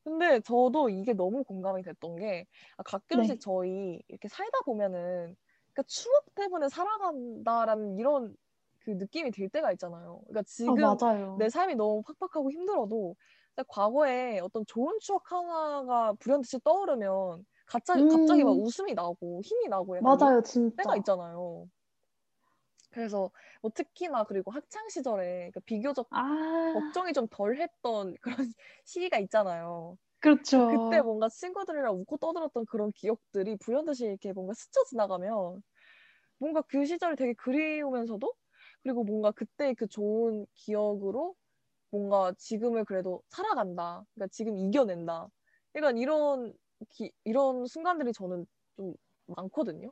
근데 저도 이게 너무 공감이 됐던 게 아, 가끔씩 네. 저희 이렇게 살다 보면은 그러니까 추억 때문에 살아간다라는 이런 그 느낌이 들 때가 있잖아요. 그러니까 아, 지금 맞아요. 내 삶이 너무 팍팍하고 힘들어도 과거에 어떤 좋은 추억 하나가 불현듯이 떠오르면 갑자기 갑자기 막 음. 웃음이 나고 힘이 나고 맞아요, 진짜. 때가 있잖아요. 그래서 뭐 특히나 그리고 학창 시절에 그러니까 비교적 아, 걱정이 좀 덜했던 그런 시기가 있잖아요. 그렇죠. 그때 뭔가 친구들이랑 웃고 떠들었던 그런 기억들이 불현듯이 이렇게 뭔가 스쳐 지나가면 뭔가 그 시절이 되게 그리우면서도 그리고 뭔가 그때 그 좋은 기억으로 뭔가 지금을 그래도 살아간다. 그러니까 지금 이겨낸다. 약간 이런 기- 이런 순간들이 저는 좀 많거든요.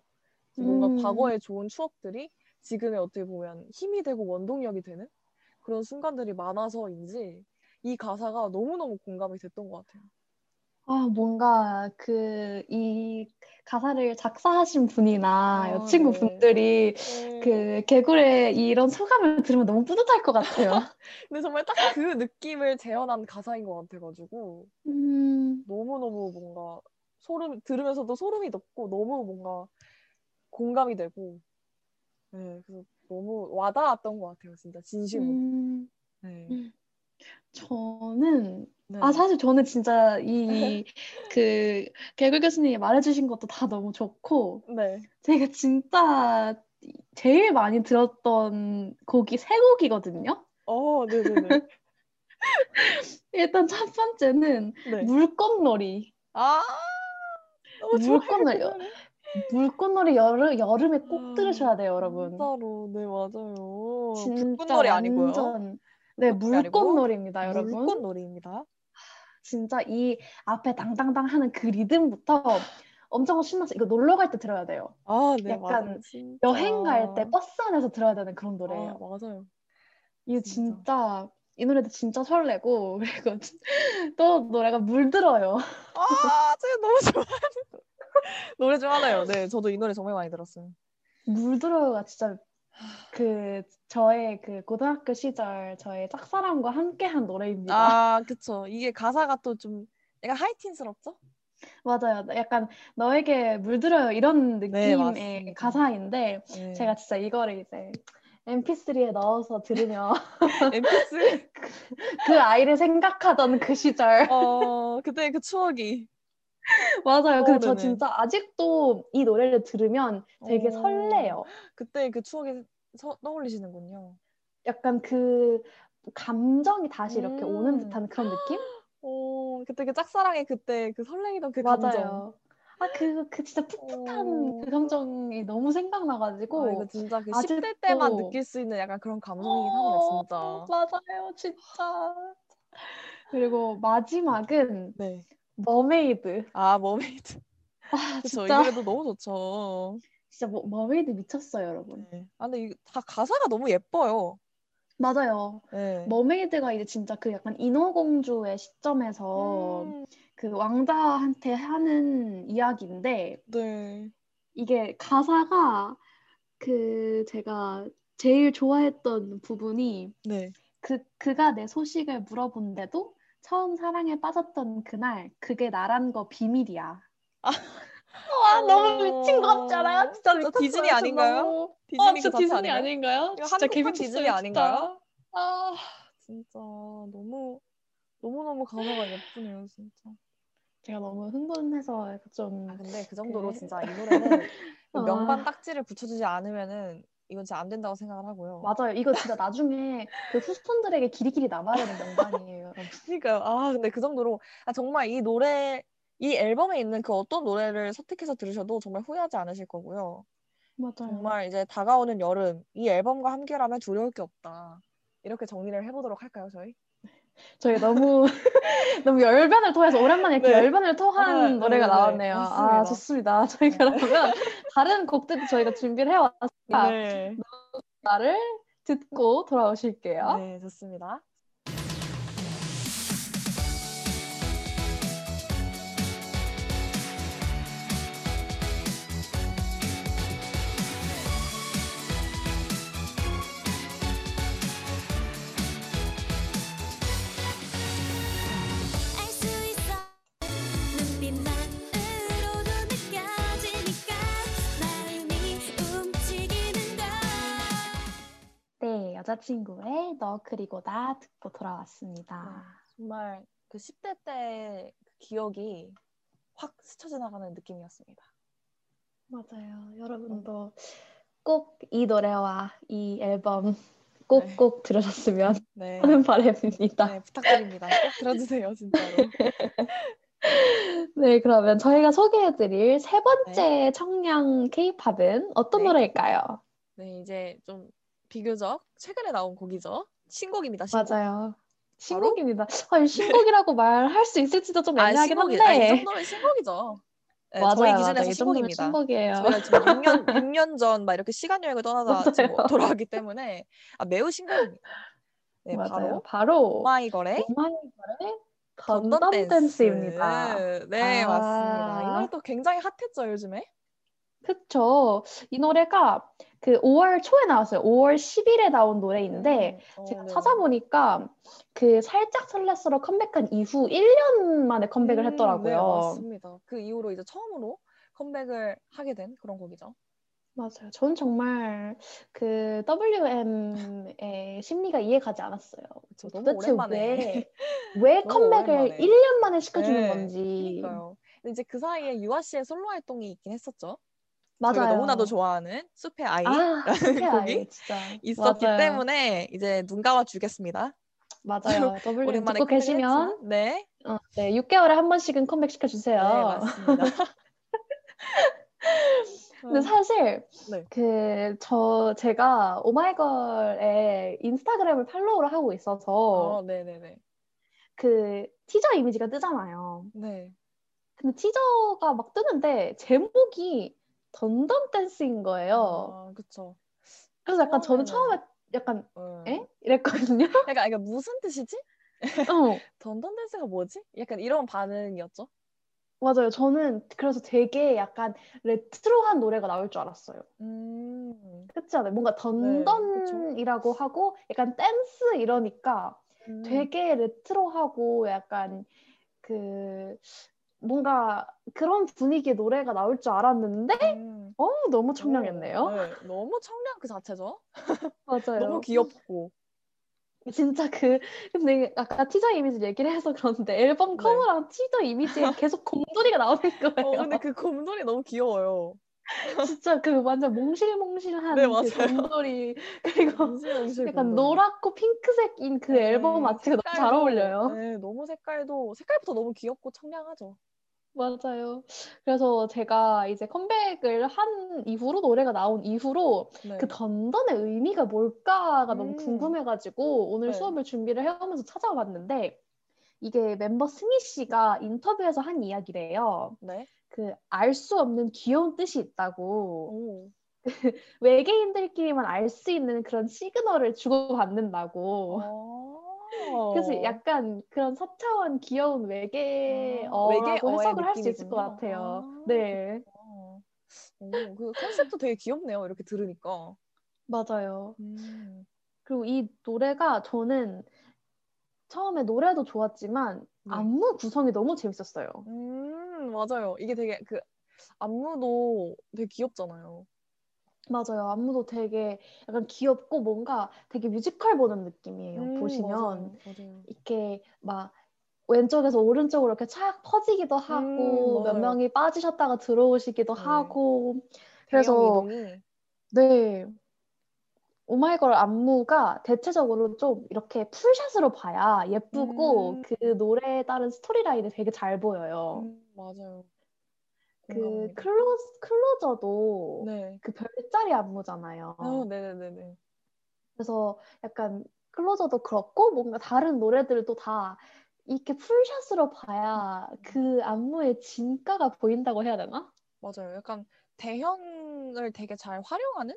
뭔가 음. 과거의 좋은 추억들이 지금의 어떻게 보면 힘이 되고 원동력이 되는 그런 순간들이 많아서인지 이 가사가 너무너무 공감이 됐던 것 같아요. 아, 뭔가 그, 이 가사를 작사하신 분이나 아, 여친구분들이 네. 그 개굴의 이런 소감을 들으면 너무 뿌듯할 것 같아요. 근데 정말 딱 그 느낌을 재현한 가사인 것 같아가지고 음, 너무너무 뭔가 소름 들으면서도 소름이 돋고 너무 뭔가 공감이 되고 네, 그래서 너무 와닿았던 것 같아요, 진짜 진심으로. 음, 네. 음. 저는 네. 아 사실 저는 진짜 이 그 개굴 교수님이 말해주신 것도 다 너무 좋고 네. 제가 진짜 제일 많이 들었던 곡이 세 곡이거든요. 어, 네네네. 일단 첫 번째는 네. 물꽃놀이. 아, 물꽃놀이. 물꽃놀이 여름 여름에 꼭 아, 들으셔야 돼요, 여러분. 진짜로, 네, 맞아요. 진짜 불꽃놀이 아니고요. 네 물꽃놀이입니다, 여러분. 물꽃놀이입니다. 진짜 이 앞에 당당당 하는 그 리듬부터 엄청 신나서 이거 놀러 갈 때 들어야 돼요. 아, 네, 약간 맞아요. 진짜. 여행 갈 때 버스 안에서 들어야 되는 그런 아, 노래예요. 맞아요. 이거 진짜. 진짜 이 노래도 진짜 설레고 그리고 또 노래가 물들어요. 아, 제가 너무 좋아하는 노래 중 하나예요. 네, 저도 이 노래 정말 많이 들었어요. 물들어요가 진짜 그 저의 그 고등학교 시절 저의 짝사랑과 함께한 노래입니다. 아, 그쵸. 이게 가사가 또 좀 약간 하이틴스럽죠? 맞아요. 약간 너에게 물들어요 이런 네, 느낌의 맞습니다. 가사인데 네. 제가 진짜 이거를 이제 MP3에 넣어서 들으며 MP3. 그 아이를 생각하던 그 시절. 어, 그때 그 추억이. 맞아요. 근데 어, 저. 진짜 아직도 이 노래를 들으면 되게 어. 설레요. 그때 그 추억이 서, 떠올리시는군요. 약간 그 감정이 다시 이렇게 오는 음. 듯한 그런 느낌? 오, 그때 그 짝사랑의 그때 그 설레이던 그 감정. 맞아요. 아, 그, 그 진짜 풋풋한 오. 그 감정이 너무 생각나가지고. 아, 이거 진짜 그 아직도- 10대 때만 느낄 수 있는 약간 그런 감성이긴 하네요, 진짜. 어, 맞아요, 진짜. 그리고 마지막은 네. Mermaid. 아, Mermaid. 아, 그쵸. 이 진짜, 노래도 너무 좋죠. 진짜 머, Mermaid 미쳤어요, 여러분. 네. 아, 근데 이다 가사가 너무 예뻐요. 맞아요. 네. 머메이드가 이제 진짜 그 약간 인어공주의 시점에서 음, 그 왕자한테 하는 이야기인데 네. 이게 가사가 그 제가 제일 좋아했던 부분이 네. 그 그가 내 소식을 물어본데도 처음 사랑에 빠졌던 그날 그게 나란 거 비밀이야. 아. 와 너무 미친 것 같지 않아요? 진짜 미쳤어요. 디즈니 아닌가요? 너무. 디즈니 아, 그 진짜 디즈니 아닌가요? 아닌가요? 진짜 개미쳤어요, 디즈니. 아닌가요? 아, 진짜 너무 너무 너무 가사가 예쁘네요, 진짜. 제가 너무 흥분해서 좀 아, 근데 그 정도로 그- 진짜 이 노래는 그 아. 명반 딱지를 붙여주지 않으면은 이건 진짜 안 된다고 생각을 하고요. 맞아요. 이거 진짜 나중에 그 후손들에게 길이길이 남아야 되는 명반이에요. 그러니까요. 아, 근데 그 정도로 아, 정말 이 노래 이 앨범에 있는 그 어떤 노래를 선택해서 들으셔도 정말 후회하지 않으실 거고요. 맞아요. 정말 이제 다가오는 여름 이 앨범과 함께라면 두려울 게 없다. 이렇게 정리를 해보도록 할까요, 저희? 저희 너무 너무 열변을 토해서 오랜만에 이렇게 네. 열변을 토한 아, 네, 노래가 네, 네. 나왔네요. 아, 맞습니다. 좋습니다. 저희 그러면 다른 곡들도 저희가 준비를 해왔으니까 네. 나를 듣고 돌아오실게요. 네, 좋습니다. 여자친구의 너 그리고 나 듣고 돌아왔습니다. 정말 그 10대 때그 기억이 확 스쳐 지나가는 느낌이었습니다. 맞아요. 여러분도 꼭 이 노래와 이 앨범 꼭꼭 들으셨으면 네. 하는 바람입니다. 네, 부탁드립니다. 꼭 들어주세요, 진짜로. 네, 그러면 저희가 소개해드릴 세 번째 청량 케이팝은 어떤 네. 노래일까요? 네, 이제 좀 비교적 최근에 나온 곡이죠. 신곡입니다. 신곡. 맞아요. 신곡입니다. 아, 이 신곡이라고 말할 수 있을지도 좀 아, 애매하긴 한데. 아, 이 정도면 신곡이죠. 네, 맞아요, 저희. 기준에서 신곡입니다. 신곡이에요. 저희가 지금 6년, 6년 전 막 이렇게 시간 여행을 떠나다 지금. 돌아가기 때문에 아, 매우 신곡입니다. 네, 맞아요. 바로 바로 오마이걸의 오마이걸의 던던 던던 댄스. 댄스입니다. 네, 아. 맞습니다. 이 노래 또 굉장히 핫했죠, 요즘에? 그쵸. 이 노래가 그 5월 초에 나왔어요. 5월 10일에 나온 노래인데 음, 어, 제가 네. 찾아보니까 그 살짝 설렜어로 컴백한 이후 1년 만에 컴백을 음, 했더라고요. 네, 맞습니다. 그 이후로 이제 처음으로 컴백을 하게 된 그런 곡이죠. 맞아요. 전 정말 그 WM의 심리가 이해가지 않았어요. 그쵸, 너무 도대체 오랜만에. 왜, 왜 컴백을 오랜만에. 1년 만에 시켜주는 네, 건지. 그러니까요. 근데 이제 그 사이에 유아 씨의 솔로 활동이 있긴 했었죠. 맞아요. 너무나도 좋아하는 숲의 아이 아, 숲의 아이, 곡이 진짜. 있었기 맞아요. 때문에 이제 눈 감아 주겠습니다. 맞아요. 오랜만에 듣고 계시면 네, 어, 네, 6개월에 한 번씩은 컴백 시켜 주세요. 네 맞습니다. 근데 사실 네. 그저 제가 오마이걸의 인스타그램을 팔로우를 하고 있어서 어, 네, 네, 네, 그 티저 이미지가 뜨잖아요. 네. 근데 teaser가 막 뜨는데 제목이 Dun Dun Dance인 거예요. 아, 그쵸. 그래서 약간 저는 처음에 약간 네. 에? 이랬거든요. 약간 이게 무슨 뜻이지? 어, Dun Dun Dance가 뭐지? 약간 이런 반응이었죠. 맞아요. 저는 그래서 되게 약간 레트로한 노래가 나올 줄 알았어요. 음, 그렇지 않아요? 뭔가 네, Dun Dun이라고 하고 약간 댄스 이러니까 음. 되게 레트로하고 약간 그 뭔가 그런 분위기의 노래가 나올 줄 알았는데 음. 어 너무 청량했네요. 어, 네, 너무 청량 그 자체죠. 맞아요. 너무 귀엽고. 진짜 그 근데 아까 티저 이미지 얘기를 해서 그런데 앨범 네. 커버랑 티저 이미지에 계속 곰돌이가 나오는 어, 거예요. 근데 그 곰돌이 너무 귀여워요. 진짜 그 완전 몽실몽실한 네, 그. 곰돌이 그리고 몽실몽실 약간 곰돌이. 노랗고 핑크색인 그 네, 앨범 아트가 너무 잘 어울려요. 네, 너무 색깔도 색깔부터 너무 귀엽고 청량하죠. 맞아요. 그래서 제가 이제 컴백을 한 이후로 노래가 나온 이후로 네. 그 던던의 의미가 뭘까가 너무 음. 궁금해가지고 오늘 네. 수업을 준비를 해오면서 찾아봤는데 이게 멤버 승희 씨가 인터뷰에서 한 이야기래요. 네. 그 알 수 없는 귀여운 뜻이 있다고 오. 외계인들끼리만 알 수 있는 그런 시그널을 주고받는다고. 어. 그래서 약간 그런 서차원 귀여운 외계어라고 외계어의 해석을 할 수 있을 것 느낌이군요. 같아요. 아, 네, 어. 오, 그 컨셉도 되게 귀엽네요. 이렇게 들으니까. 맞아요. 음. 그리고 이 노래가 저는 처음에 노래도 좋았지만 네. 안무 구성이 너무 재밌었어요. 음, 맞아요. 이게 되게 그 안무도 되게 귀엽잖아요. 맞아요. 안무도 되게 약간 귀엽고 뭔가 되게 뮤지컬 보는 느낌이에요. 음, 보시면 맞아요. 맞아요. 이렇게 막 왼쪽에서 오른쪽으로 이렇게 착 퍼지기도 하고 음, 몇. 명이 빠지셨다가 들어오시기도 네. 하고 그래서 그래서 이동이 네. 오마이걸 안무가 대체적으로 좀 이렇게 풀샷으로 봐야 예쁘고 음. 그 노래에 따른 스토리라인이 되게 잘 보여요. 음, 맞아요. 그. 클로, 클로저도 네. 그 별자리 안무잖아요. 어, 네네네네. 그래서 약간 클로저도 그렇고 뭔가 다른 노래들도 다 이렇게 풀샷으로 봐야 그 안무의 진가가 보인다고 해야 되나? 맞아요. 약간 대형을 되게 잘 활용하는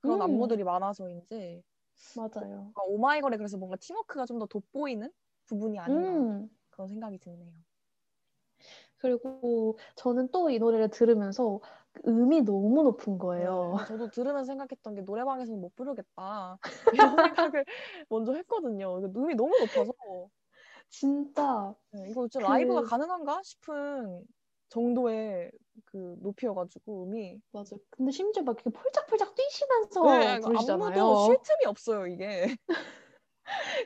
그런 음. 안무들이 많아서인지 맞아요. 오마이걸에 그래서 뭔가 팀워크가 좀 더 돋보이는 부분이 아닌가 음. 그런 생각이 드네요. 그리고 저는 또 이 노래를 들으면서 그 음이 너무 높은 거예요. 네, 저도 들으면서 생각했던 게 노래방에서는 못 부르겠다 이런 생각을 먼저 했거든요. 음이 너무 높아서 진짜 네, 이거 진짜 그- 라이브가 가능한가 싶은 정도의 그 높이여가지고 음이 맞아. 근데 심지어 막 이렇게 폴짝폴짝 뛰시면서 네, 이거 부르시잖아요. 안무도 쉴 틈이 없어요 이게.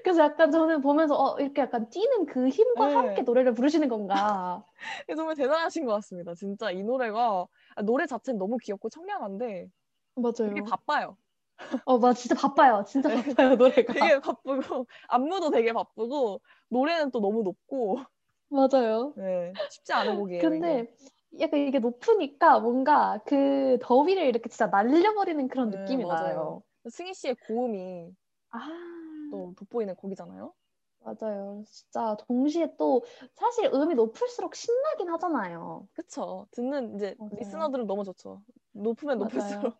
그래서 약간 저는 보면서 어, 이렇게 약간 뛰는 그 힘과 네. 함께 노래를 부르시는 건가. 정말 대단하신 것 같습니다. 진짜 이 노래가 아, 노래 자체는 너무 귀엽고 청량한데 맞아요. 되게 바빠요. 어, 맞아. 진짜 바빠요. 진짜 네. 바빠요, 노래가. 되게 바쁘고 안무도 되게 바쁘고 노래는 또 너무 높고 맞아요. 네, 쉽지 않은 곡이에요. 근데 약간 이게 높으니까 뭔가 그 더위를 이렇게 진짜 날려버리는 그런 네, 느낌이 맞아요. 나요. 이게. 승희 씨의 고음이 아, 또 돋보이는 곡이잖아요. 맞아요. 진짜 동시에 또 사실 음이 높을수록 신나긴 하잖아요. 그쵸? 듣는 이제 맞아요. 리스너들은 너무 좋죠. 높으면. 높을수록.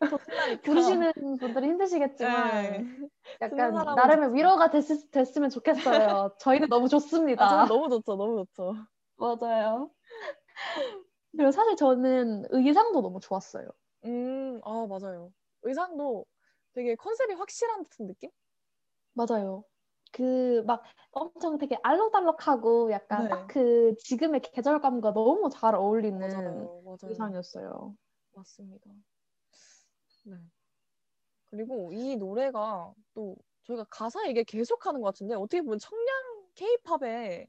부르시는 분들이 힘드시겠지만 네. 약간 나름의 좋죠. 위로가 됐, 됐으면 좋겠어요. 저희는 너무 좋습니다. 아, 너무 좋죠. 너무 좋죠. 맞아요. 그리고 사실 저는 의상도 너무 좋았어요. 음, 아, 맞아요. 의상도 되게 컨셉이 확실한 듯한 느낌? 맞아요. 그 막 엄청 되게 알록달록하고 약간 네. 딱그 지금의 계절감과 너무 잘 어울리는 맞아요. 맞아요. 의상이었어요. 맞습니다. 네. 그리고 이 노래가 또 저희가 가사 얘기 계속 하는 것 같은데 어떻게 보면 청량 케이팝의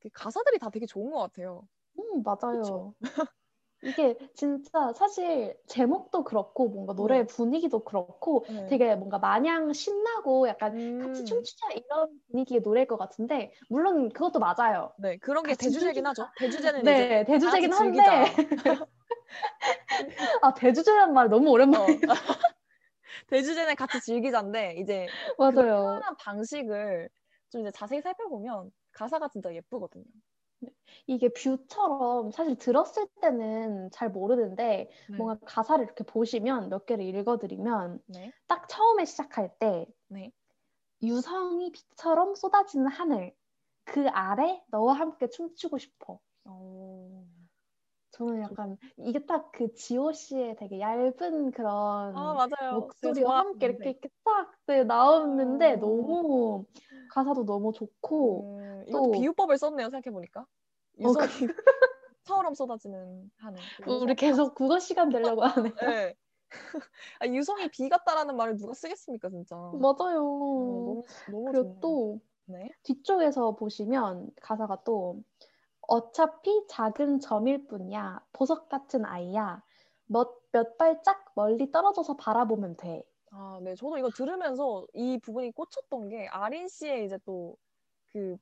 그 가사들이 다 되게 좋은 것 같아요. 음, 맞아요. 이게 진짜 사실 제목도 그렇고 뭔가 노래 네. 분위기도 그렇고 네. 되게 뭔가 마냥 신나고 약간 같이 음, 춤추자 이런 분위기의 노래일 것 같은데 물론 그것도 맞아요. 네, 그런 게 같이 대주제긴. 하죠. 대주제는 네, 대주제긴 같이 한데. 아 대주제란 말 너무 어. 오랜만에 대주제는 같이 즐기자인데 이제 그 맞아요. 표현한 방식을 좀 이제 자세히 살펴보면 가사가 진짜 예쁘거든요. 이게 뷰처럼 사실 들었을 때는 잘 모르는데 네. 뭔가 가사를 이렇게 보시면 몇 개를 읽어드리면 네. 딱 처음에 시작할 때 네. 유성이 비처럼 쏟아지는 하늘 그 아래 너와 함께 춤추고 싶어. 어... 저는 약간 이게 딱 그 지호 씨의 되게 얇은 그런 아. 목소리와 함께 이렇게 이렇게 딱 네, 나오는데 어. 너무 가사도 너무 좋고 음, 또- 비유법을 썼네요 생각해 보니까 어, 유성이 처럼 쏟아지는 하늘 우리 계속 국어 시간 되려고 하네. 네. 아, 유성이 비 같다라는 말을 누가 쓰겠습니까 진짜 어, 맞아요. 너무 너무 그리고 좋네요. 또 네. 뒤쪽에서 보시면 가사가 또 어차피 작은 점일 뿐이야 보석 같은 아이야 몇, 몇 발짝 멀리 떨어져서 바라보면 돼. 아, 네. 저도 이거 들으면서 이 부분이 꽂혔던 게 아린 씨의 이제 또그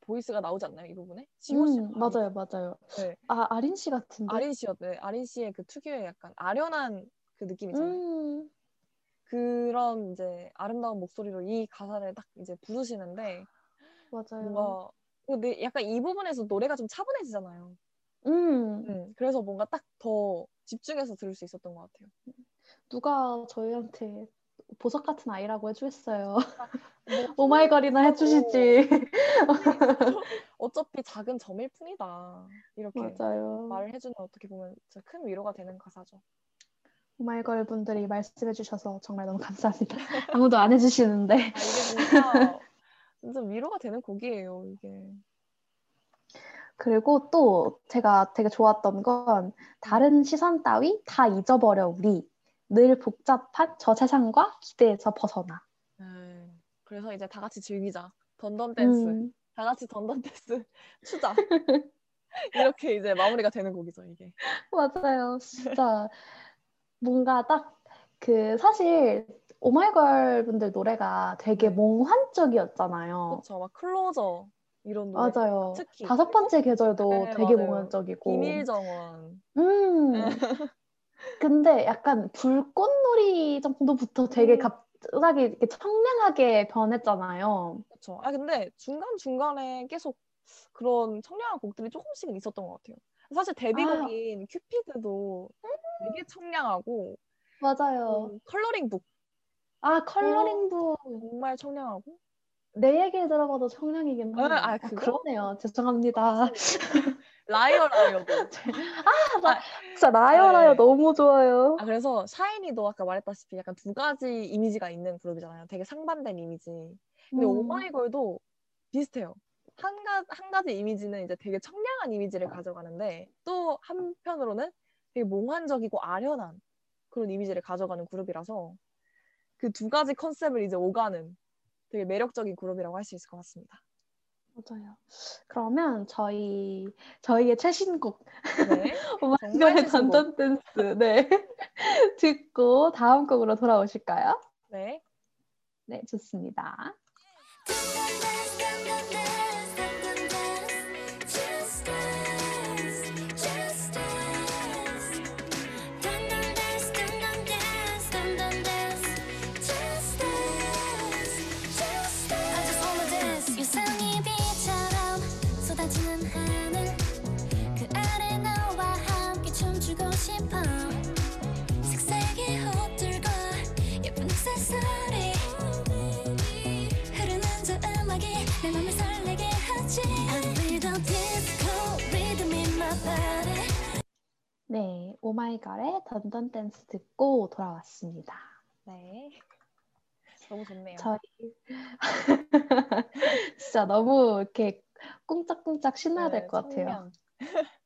voice가 나오지 않나요? 이 부분에? 지호 씨. 음, 맞아요, 맞아요. 네. 아, 아린 씨 같은데? 아린 씨였네. 아린 씨의 그 특유의 약간 아련한 그 느낌 있잖아요. 음, 그런 이제 아름다운 목소리로 이 가사를 딱 이제 부르시는데 맞아요. 뭔가 근데 약간 이 부분에서 노래가 좀 차분해지잖아요. 음, 음, 그래서 뭔가 딱 더 집중해서 들을 수 있었던 것 같아요. 누가 저희한테 보석 같은 아이라고 해주겠어요. 뭐, OH MY GIRL이나 해주시지. 어차피 작은 점일 뿐이다. 이렇게 맞아요. 말을 해주면 어떻게 보면 진짜 큰 위로가 되는 가사죠. 오마이걸 분들이 말씀해주셔서 정말 너무 감사합니다. 아무도 안 해주시는데. 아, 이게 진짜 진짜 위로가 되는 곡이에요. 이게. 그리고 또 제가 되게 좋았던 건 다른 시선 따위 다 잊어버려 우리 늘 복잡한 저 세상과 기대에서 벗어나. 네. 그래서 이제 다 같이 즐기자. 던던 댄스. 음, 다 같이 던던 댄스 추자. 이렇게 이제 마무리가 되는 곡이죠, 이게. 맞아요. 진짜 뭔가 딱 그 사실 오마이걸 분들 노래가 되게 몽환적이었잖아요. 그렇죠. 막 클로저 이런 노래. 맞아요. 특히. 다섯 번째 계절도 네, 되게 맞아요. 몽환적이고. 비밀 정원. 음. 근데 약간 불꽃놀이 정도부터 되게 음. 갑자기 이렇게 청량하게 변했잖아요. 그렇죠. 아 근데 중간 중간에 계속 그런 청량한 곡들이 조금씩은 있었던 것 같아요. 사실 데뷔곡인 Cupid도 되게 청량하고 맞아요. 어, Coloring Book 아, Coloring도 정말 청량하고 내 얘기를 들어봐도 청량이긴 아, 하네요. 아, 아? 그러네요. 죄송합니다. Liar Liar도. 진짜 Liar Liar 네. 너무 좋아요. 아 그래서 SHINee도 아까 말했다시피 약간 두 가지 이미지가 있는 그룹이잖아요. 되게 상반된 이미지. 근데 음, 오마이걸도 비슷해요. 한, 가, 한 가지 이미지는 이제 되게 청량한 이미지를 가져가는데 또 한편으로는 되게 몽환적이고 아련한 그런 이미지를 가져가는 그룹이라서 그 두 가지 컨셉을 이제 오가는 되게 매력적인 그룹이라고 할 수 있을 것 같습니다. 맞아요. 그러면 저희 저희의 최신곡 네. 오마이걸의. 던던 댄스 네 듣고 다음 곡으로 돌아오실까요? 네. 네, 좋습니다. 네, 오마이걸의 던던 댄스 듣고 돌아왔습니다. 네. 너무 좋네요. 저희 진짜 너무 이렇게 꿍짝꿍짝 신나야 네, 될것 같아요.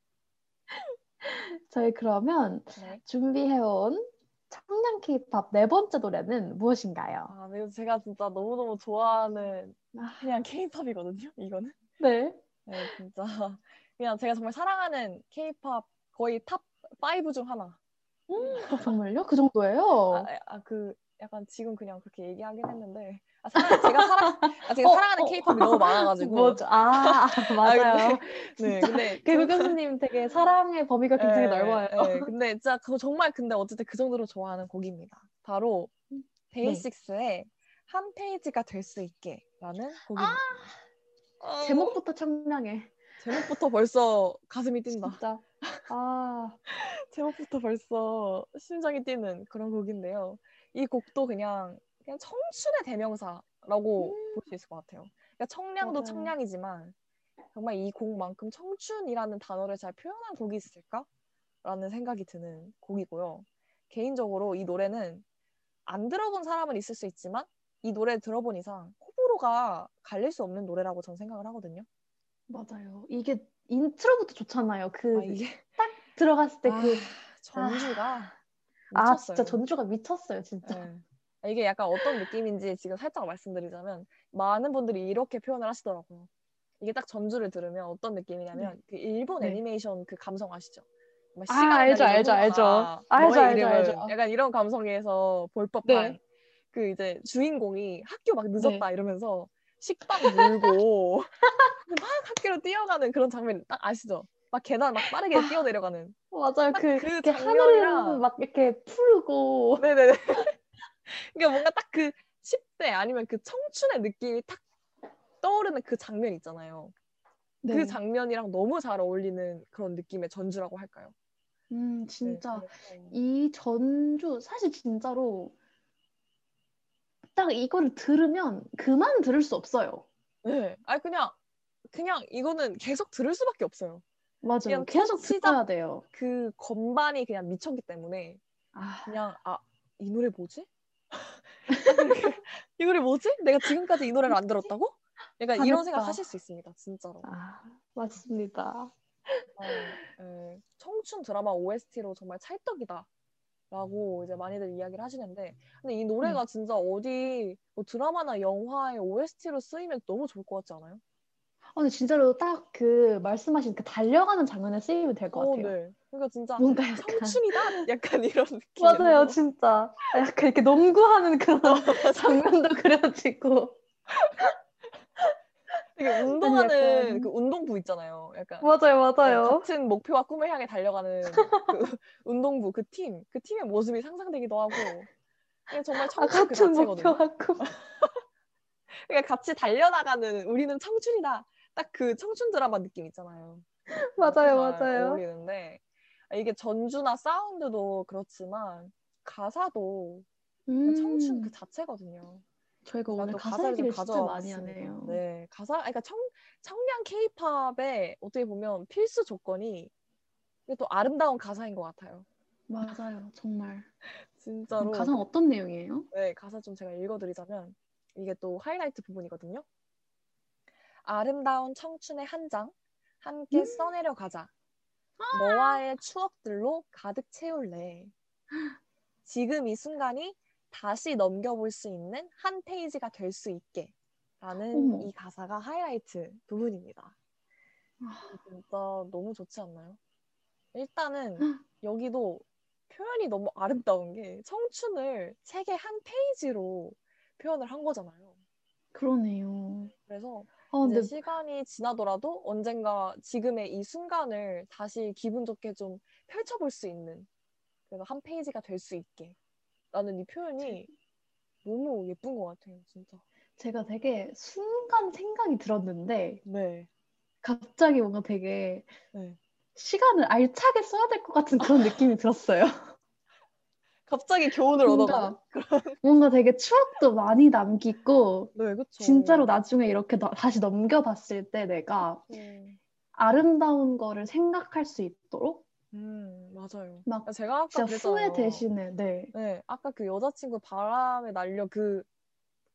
저희 그러면 네. 준비해온 청량 케이팝 네 번째 노래는 무엇인가요? 아, 네, 제가 진짜 너무너무 좋아하는 아, 그냥 케이팝이거든요, 이거는. 네. 네, 진짜. 그냥 제가 정말 사랑하는 케이팝 거의 top 5중 하나. 정말요? 그 정도예요? 아, 아, 그 약간 지금 그냥 그렇게 얘기하긴 했는데 아, 사랑, 제가 사랑 아, 제가 어, 사랑하는 어. 케이팝이 너무 많아가지고 뭐죠? 아, 맞아요. 네, 근데 개그 교수님 되게 사랑의 범위가 굉장히 네, 넓어요. 네, 근데 진짜 그거 정말 근데 어쨌든 그 정도로 좋아하는 곡입니다. 바로 데이식스의 한 페이지가 될 수 있게라는 곡입니다. 어, 제목부터 청량해. 제목부터 벌써 가슴이 뛴다. 진짜. 아, 제목부터 벌써 심장이 뛰는 그런 곡인데요. 이 곡도 그냥 그냥 청춘의 대명사라고 볼수 있을 것 같아요. 그러니까 청량도 맞아요. 청량이지만 정말 이 곡만큼 청춘이라는 단어를 잘 표현한 곡이 있을까라는 생각이 드는 곡이고요. 개인적으로 이 노래는 안 들어본 사람은 있을 수 있지만 이 노래 들어본 이상 호불호가 갈릴 수 없는 노래라고 저는 생각을 하거든요. 맞아요. 이게 intro부터 좋잖아요. 그 아, 이게 들어갔을 때 아, 그 전주가 아, 미쳤어요. 진짜 전주가 미쳤어요, 진짜. 네. 이게 약간 어떤 느낌인지 지금 살짝 말씀드리자면 많은 분들이 이렇게 표현을 하시더라고요. 이게 딱 전주를 들으면 어떤 느낌이냐면 그 일본 네. 애니메이션 그 감성 아시죠? 막 아, 시간을 알죠, 달리는 알죠, 알죠. 알죠, 알죠, 알죠. 약간 이런 감성에서 볼 법한 네. 그 이제 주인공이 학교 막 늦었다 이러면서 식빵 물고 막 학교로 뛰어가는 그런 장면 딱 아시죠? 막 계단 막 빠르게 아. 뛰어내려가는 맞아요. 딱 그, 그 하늘을 막 이렇게 풀고. 네네네. 그러니까 뭔가 딱 그 10대 아니면 그 청춘의 느낌이 딱 떠오르는 그 장면 있잖아요. 네. 그 장면이랑 너무 잘 어울리는 그런 느낌의 전주라고 할까요? 음, 네, 진짜 그래서- 이 전주 사실 진짜로 딱 이거를 들으면 그만 들을 수 없어요. 네. 아니 그냥 그냥 이거는 계속 들을 수밖에 없어요. 맞아요. 그냥 계속 들어야 돼요. 그 건반이 그냥 미쳤기 때문에 아, 그냥 아 이 노래 뭐지? 이 노래 뭐지? 내가 지금까지 이 노래를 안 들었다고? 약간 이런. 생각 하실 수 있습니다. 진짜로. 아, 맞습니다. 아, 예. 청춘 드라마 OST로 정말 찰떡이다. 라고 이제 많이들 이야기를 하시는데 근데 이 노래가 음. 진짜 어디 뭐 드라마나 영화의 OST로 쓰이면 너무 좋을 것 같지 않아요? 아, 근데 진짜로 딱 그 말씀하신 그 달려가는 장면에 쓰이면 될것 어, 같아요. 네. 그러니까 진짜 뭔가 약간 청춘이다 약간 이런 느낌. 맞아요, 진짜 아, 약간 이렇게 농구하는 그런 장면도 그려지고 되게 운동하는 약간- 그 운동부 있잖아요. 약간 맞아요, 네, 맞아요. 같은 목표와 꿈을 향해 달려가는 그 운동부 그 팀, 그 팀의 모습이 상상되기도 하고 정말 아, 청춘 그 같은 자체거든요. 그러니까 같이 달려나가는 우리는 청춘이다. 딱 그 청춘 드라마 느낌 있잖아요. 맞아요, 잘 맞아요. 어울리는데 아, 이게 전주나 사운드도 그렇지만 가사도 그냥 청춘 그 음, 자체거든요. 저희가 오늘 또 가사 얘기를 진짜 많이. 하네요. 네, 가사, 그러니까 청, 청량 케이팝의 어떻게 보면 필수 조건이 또 아름다운 가사인 것 같아요. 맞아요, 정말. 진짜로. 가사는 어떤 내용이에요? 네, 가사 좀 제가 읽어드리자면 이게 또 하이라이트 부분이거든요. 아름다운 청춘의 한 장 함께 음. 써내려 가자. 너와의 추억들로 가득 채울래. 지금 이 순간이 다시 넘겨볼 수 있는 한 페이지가 될 수 있게. 라는 어머. 이 가사가 하이라이트 부분입니다. 아, 진짜 너무 좋지 않나요? 일단은 여기도 표현이 너무 아름다운 게 청춘을 책의 한 페이지로 표현을 한 거잖아요. 그러네요. 그래서 아, 이제 근데 시간이 지나더라도 언젠가 지금의 이 순간을 다시 기분 좋게 좀 펼쳐볼 수 있는 그래서 한 페이지가 될 수 있게 라는 이 표현이 너무 예쁜 것 같아요, 진짜. 제가 되게 순간 생각이 들었는데 네. 갑자기 뭔가 되게 네. 시간을 알차게 써야 될 것 같은 그런 느낌이 들었어요. 갑자기 교훈을 얻어가는? 뭔가, 뭔가 되게 추억도 많이 남기고 네, 그쵸. 진짜로 나중에 이렇게 너- 다시 넘겨봤을 때 내가 음, 아름다운 거를 생각할 수 있도록 음, 맞아요. 막 제가 아까 진짜. 후회 대신에 네. 네, 아까 그 여자친구 바람에 날려 그,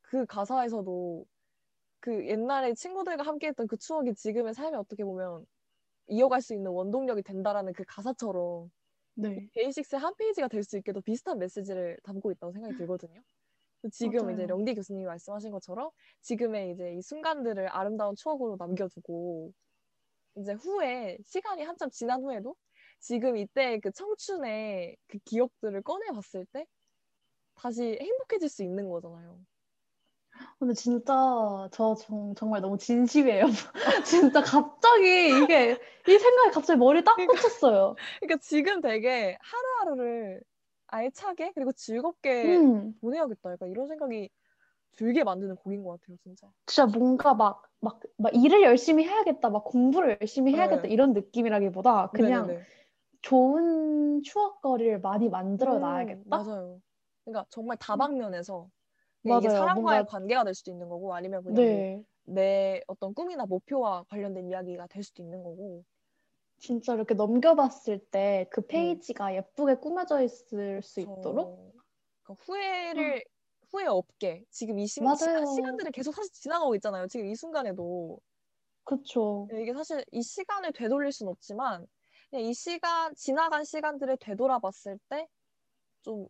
그 가사에서도 그 옛날에 친구들과 함께했던 그 추억이 지금의 삶에 어떻게 보면 이어갈 수 있는 원동력이 된다라는 그 가사처럼 네. 데이식스의 한 페이지가 될 수 있게도 비슷한 메시지를 담고 있다고 생각이 들거든요. 그래서 지금 이제 맞아요. 령디 교수님이 말씀하신 것처럼 지금의 이제 이 순간들을 아름다운 추억으로 남겨두고 이제 후에 시간이 한참 지난 후에도 지금 이때 그 청춘의 그 기억들을 꺼내봤을 때 다시 행복해질 수 있는 거잖아요. 근데 진짜 저 정, 정말 너무 진심이에요. 진짜 갑자기 이게 이 생각이 갑자기 머리 딱 꽂혔어요. 그러니까 지금 되게 하루하루를 알차게 그리고 즐겁게 음, 보내야겠다. 약간 이런 생각이 들게 만드는 곡인 것 같아요, 진짜. 진짜 뭔가 막, 막, 막 일을 열심히 해야겠다, 막 공부를 열심히 해야겠다 네. 이런 느낌이라기보다 그냥 네네네. 좋은 추억거리를 많이 만들어 음, 놔야겠다. 맞아요. 그러니까 정말 다방면에서 그냥 이게 맞아요. 사람과의 뭔가- 관계가 될 수도 있는 거고 아니면 그냥 뭐 네, 내 어떤 꿈이나 목표와 관련된 이야기가 될 수도 있는 거고. 진짜 이렇게 넘겨봤을 때그 네. 페이지가 예쁘게 꾸며져 있을 수 저- 있도록 그러니까 후회를 후회 없게 지금 이 시, 맞아요. 시간들이 계속 사실 지나가고 있잖아요. 지금 이 순간에도 그쵸. 이게 사실 이 시간을 되돌릴 순 없지만 이 시간 지나간 시간들을 되돌아봤을 때 좀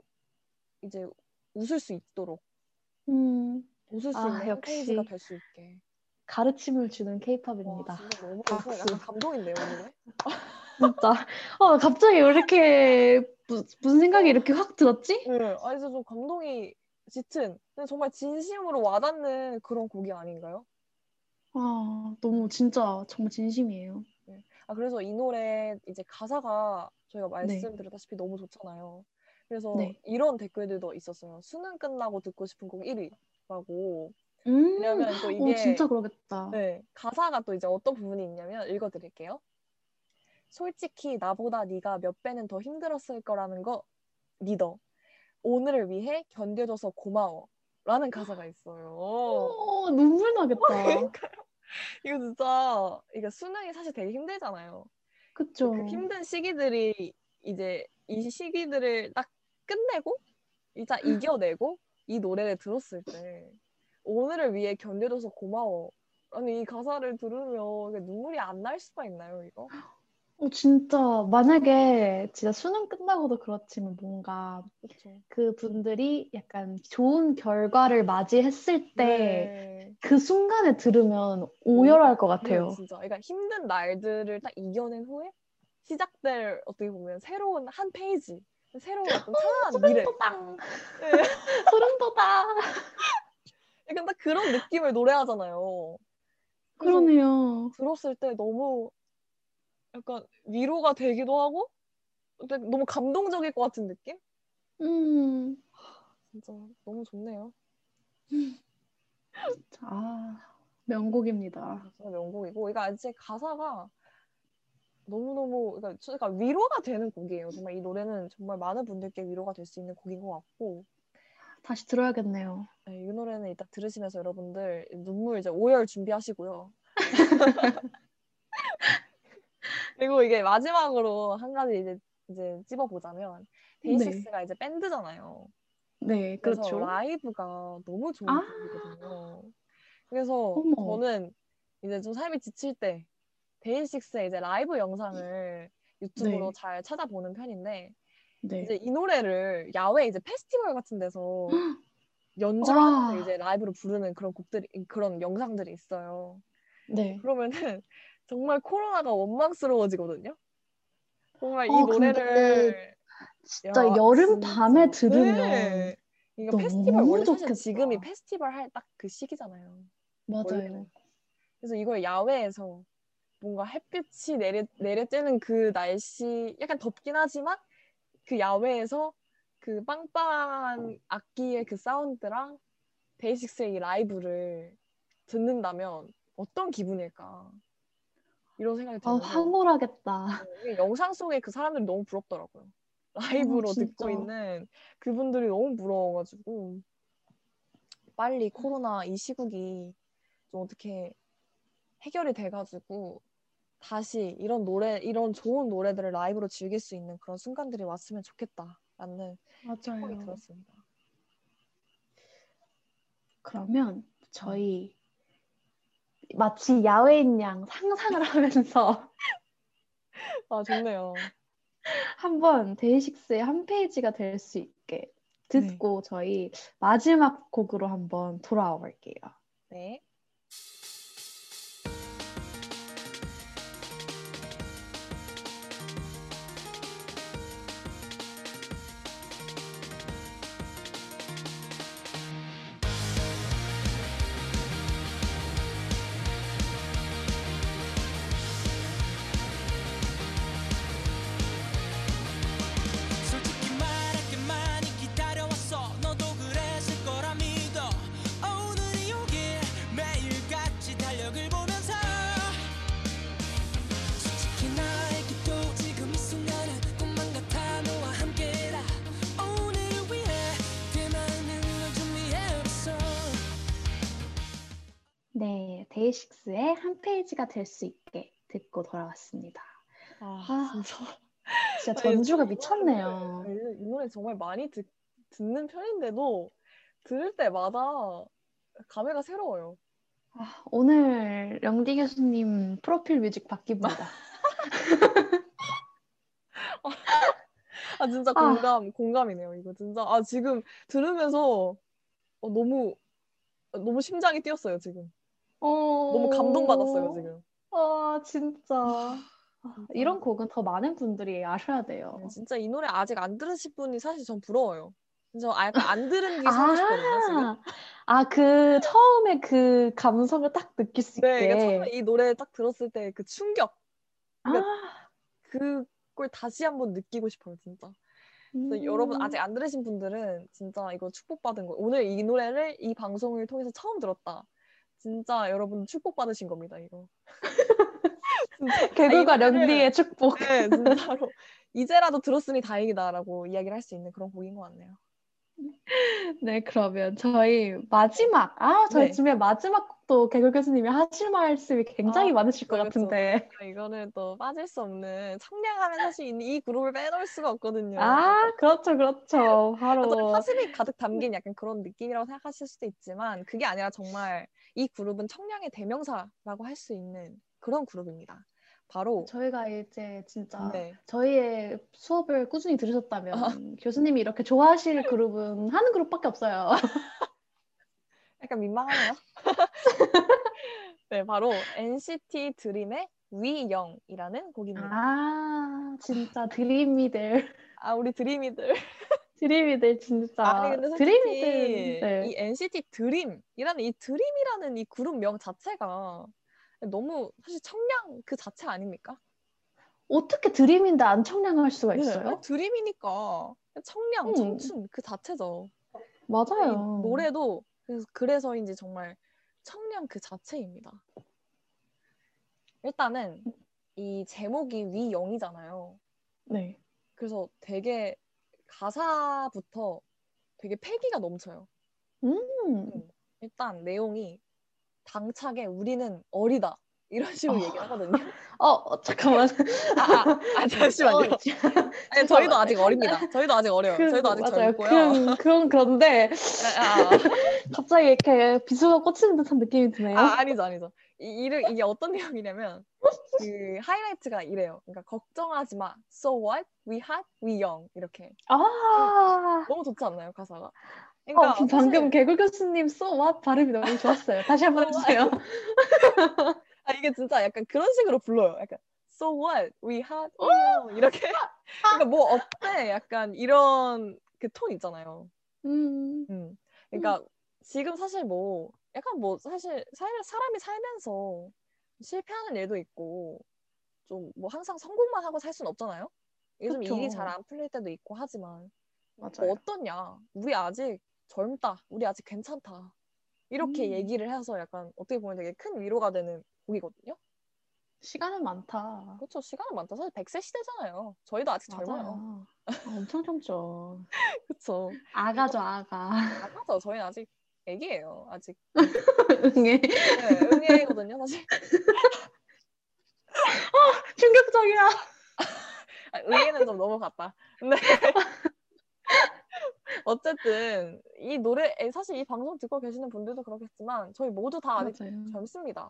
이제 웃을 수 있도록 음, 웃을 수 아, 있는 한 역시. 페이지가 될 수 있게. 가르침을 주는 와, 케이팝입니다. 너무 박수. 약간 감동인데요, 오늘. 진짜. 어, 갑자기 왜 이렇게 무, 무슨 생각이 이렇게 확 들었지? 네, 아니 진짜 좀 감동이 짙은 근데 정말 진심으로 와닿는 그런 곡이 아닌가요? 아, 너무 진짜 정말 진심이에요. 아 그래서 이 노래 이제 가사가 저희가 네. 말씀드렸다시피 너무 좋잖아요. 그래서 네. 이런 댓글들도 있었어요. 수능 끝나고 듣고 싶은 곡 1위라고. 음, 왜냐면 또 어, 이게 진짜 그러겠다. 네, 가사가 또 이제 어떤 부분이 있냐면 읽어드릴게요. 솔직히 나보다 네가 몇 배는 더 힘들었을 거라는 거 믿어. 오늘을 위해 견뎌줘서 고마워. 라는 가사가 있어요. 어, 눈물 나겠다. 이거 진짜 이게 수능이 사실 되게 힘들잖아요. 그쵸? 그 힘든 시기들이 이제 이 시기들을 딱 끝내고 이자 이겨내고 이 노래를 들었을 때 오늘을 위해 견뎌줘서 고마워. 아니 이 가사를 들으면 눈물이 안 날 수가 있나요 이거? 어, 진짜 만약에 진짜 수능 끝나고도 그렇지만 뭔가 그렇죠. 그 분들이 약간 좋은 결과를 맞이했을 때그 네. 순간에 들으면 오열할 것 같아요. 네, 진짜. 그러니까 힘든 날들을 딱 이겨낸 후에 시작될 어떻게 보면 새로운 한 페이지, 새로운 어떤 찬란한 미래. 소름 돋아. 네. 소름 돋아. 약간 딱 그런 느낌을 노래하잖아요. 그러네요. 들었을 때 너무 약간 위로가 되기도 하고 근데 너무 감동적일 것 같은 느낌? 음. 진짜 너무 좋네요. 아, 명곡입니다. 명곡이고 이거 이제 가사가 너무너무 그러니까 저- 그러니까 위로가 되는 곡이에요. 정말 이 노래는 정말 많은 분들께 위로가 될 수 있는 곡인 것 같고 다시 들어야겠네요. 네, 이 노래는 이따 들으시면서 여러분들 눈물 이제 오열 준비하시고요. 그리고 이게 마지막으로 한 가지 이제 이제 찝어 보자면 데이식스가 이제 밴드잖아요. 네, 그렇죠. 라이브가 너무 좋은 아. 곡이거든요. 그래서 어머. 저는 이제 좀 삶이 지칠 때 데이식스의 이제 라이브 영상을 유튜브로 네. 잘 찾아보는 편인데 네. 이제 이 노래를 야외 이제 페스티벌 같은 데서 와. 연주하면서 이제 라이브로 부르는 그런 곡들이 그런 영상들이 있어요. 네. 그러면은 정말 코로나가 원망스러워지거든요. 정말 이 아, 근데 노래를 진짜 야, 여름. 밤에 들으면 네. 이거 페스티벌 원래 좋겠다. 지금이 페스티벌 할 딱 그 시기잖아요. 맞아요. 원래는. 그래서 이걸 야외에서 뭔가 햇빛이 내려 내려쬐는 그 날씨 약간 덥긴 하지만 그 야외에서 그 빵빵한 악기의 그 사운드랑 데이식스의 이 라이브를 듣는다면 어떤 기분일까 이런 생각이 아, 들면서 황홀하겠다. 영상 속에 그 사람들이 너무 부럽더라고요. 라이브로 어. 듣고 있는 그분들이 너무 부러워가지고 빨리 코로나 이 시국이 좀 어떻게 해결이 돼가지고 다시 이런 노래 이런 좋은 노래들을 라이브로 즐길 수 있는 그런 순간들이 왔으면 좋겠다라는 생각이. 들었습니다. 그러면 저희 마치 야외인 양 상상을 하면서 아 좋네요. 한번 데이식스의 한 페이지가 될 수 있게 듣고 저희 마지막 곡으로 한번 돌아와 볼게요. 네. 데이식스의 한 페이지가 될 수 있게 듣고 돌아왔습니다. 아, 아, 진짜 진짜 전주가 이 미쳤네요. 이 노래 정말 많이 듣, 듣는 편인데도 들을 때마다 감회가 새로워요. 아, 오늘 영디 교수님 프로필 뮤직 바뀝니다. 아 진짜 아. 공감 공감이네요. 이거 진짜 아 지금 들으면서 어, 너무 너무 심장이 뛰었어요 지금. 너무 감동받았어요 지금. 아, 진짜. 이런 곡은 더 많은 분들이 아셔야 돼요. 네, 진짜 이 노래 아직 안 들으신 분이 사실 전 부러워요. 저 아, 약간 안 들은 게 사고 싶거든요. 아, 아, 그 처음에 그 감성을 딱 느낄 수 네, 그러니까 있게. 처음에 이 노래 딱 들었을 때 그 충격, 아, 그걸 다시 한번 느끼고 싶어요, 진짜. 그래서 여러분 음. 아직 안 들으신 분들은 진짜 이거 축복받은 거. 오늘 이 노래를 이 방송을 통해서 처음 들었다. 진짜 여러분 축복받으신 겁니다, 이거. 개그가 아, 련디의 축복. 네, 진짜로. 이제라도 들었으니 다행이다라고 이야기를 할 수 있는 그런 곡인 것 같네요. 네, 그러면 저희 마지막, 아, 저희 네. 집에 마지막 곡도 개그 교수님이 하실 말씀이 굉장히 아, 많으실 것 그쵸. 같은데. 이거는 또 빠질 수 없는 청량하면 사실 이, 이 그룹을 빼놓을 수가 없거든요. 아, 그렇죠, 그렇죠. 바로. 사슴이 가득 담긴 약간 그런 느낌이라고 생각하실 수도 있지만 그게 아니라 정말 이 그룹은 청량의 대명사라고 할 수 있는 그런 그룹입니다. 바로 저희가 이제 진짜 네. 저희의 수업을 꾸준히 들으셨다면 교수님이 이렇게 좋아하실 그룹은 한 그룹밖에 없어요. 약간 민망하네요. 네, 바로 NCT 드림의 We Young이라는 곡입니다. 아, 진짜 드림이들. 아, 우리 드림이들. 드림이들 진짜. 아니 근데 솔직히 드림이들. 네. 이 NCT 드림이라는 이 드림이라는 이 그룹 명 자체가 너무 사실 청량 그 자체 아닙니까? 어떻게 드림인데 안 청량할 수가 네, 있어요? 드림이니까 청량, 음. 청춘 그 자체죠. 이 맞아요. 노래도 그래서 그래서 인지 정말 청량 그 자체입니다. 일단은 이 제목이 위영이잖아요. 네. 그래서 되게 가사부터 되게 패기가 넘쳐요. 음. 일단 내용이 당차게 우리는 어리다 이런 식으로 어. 얘기를 하거든요. 어, 어, 잠깐만. 아, 아, 아 잠시만요. 어, 아니, 저희도 아직 어립니다. 저희도 아직 어려요. 그, 저희도 아직 맞아요. 젊고요. 그건, 그건 그런데 아, 아, 갑자기 이렇게 비수가 꽂히는 듯한 느낌이 드네요. 아, 아니죠, 아니죠. 이, 이를, 이게 어떤 내용이냐면 그 하이라이트가 이래요. 그러니까 걱정하지 마. So what? We hot, we young. 이렇게 아, 너무 좋지 않나요, 가사가? 어, 그러니까 방금 사실- 개그 교수님 so what 발음이 너무 좋았어요. 다시 한번 해주세요. 아, 이게 진짜 약간 그런 식으로 불러요. 약간 So what? We hot, we young. 이렇게. 그러니까 뭐 어때? 약간 이런 그 톤 있잖아요. 음, 음. 그러니까 지금 사실 뭐 약간 뭐 사실 사, 사람이 살면서 실패하는 일도 있고 좀 뭐 항상 성공만 하고 살 수는 없잖아요. 요즘 그쵸. 일이 잘 안 풀릴 때도 있고 하지만 뭐 맞아요. 어떠냐? 우리 아직 젊다. 우리 아직 괜찮다. 이렇게 음. 얘기를 해서 약간 어떻게 보면 되게 큰 위로가 되는 곡이거든요. 시간은 많다. 그렇죠. 시간은 많다. 사실 100세 시대잖아요. 저희도 아직 젊어요. 맞아요. 아, 엄청 젊죠. 그렇죠. 아가죠, 아가. 아까죠. 저희는 아직 애기예요. 아직 응애. 네, 응애거든요. 사실 충격적이야. 아, 응애는 좀 넘어갔다. 근데 어쨌든 이 노래 사실 이 방송 듣고 계시는 분들도 그렇겠지만 저희 모두 다 아직 맞아요. 젊습니다.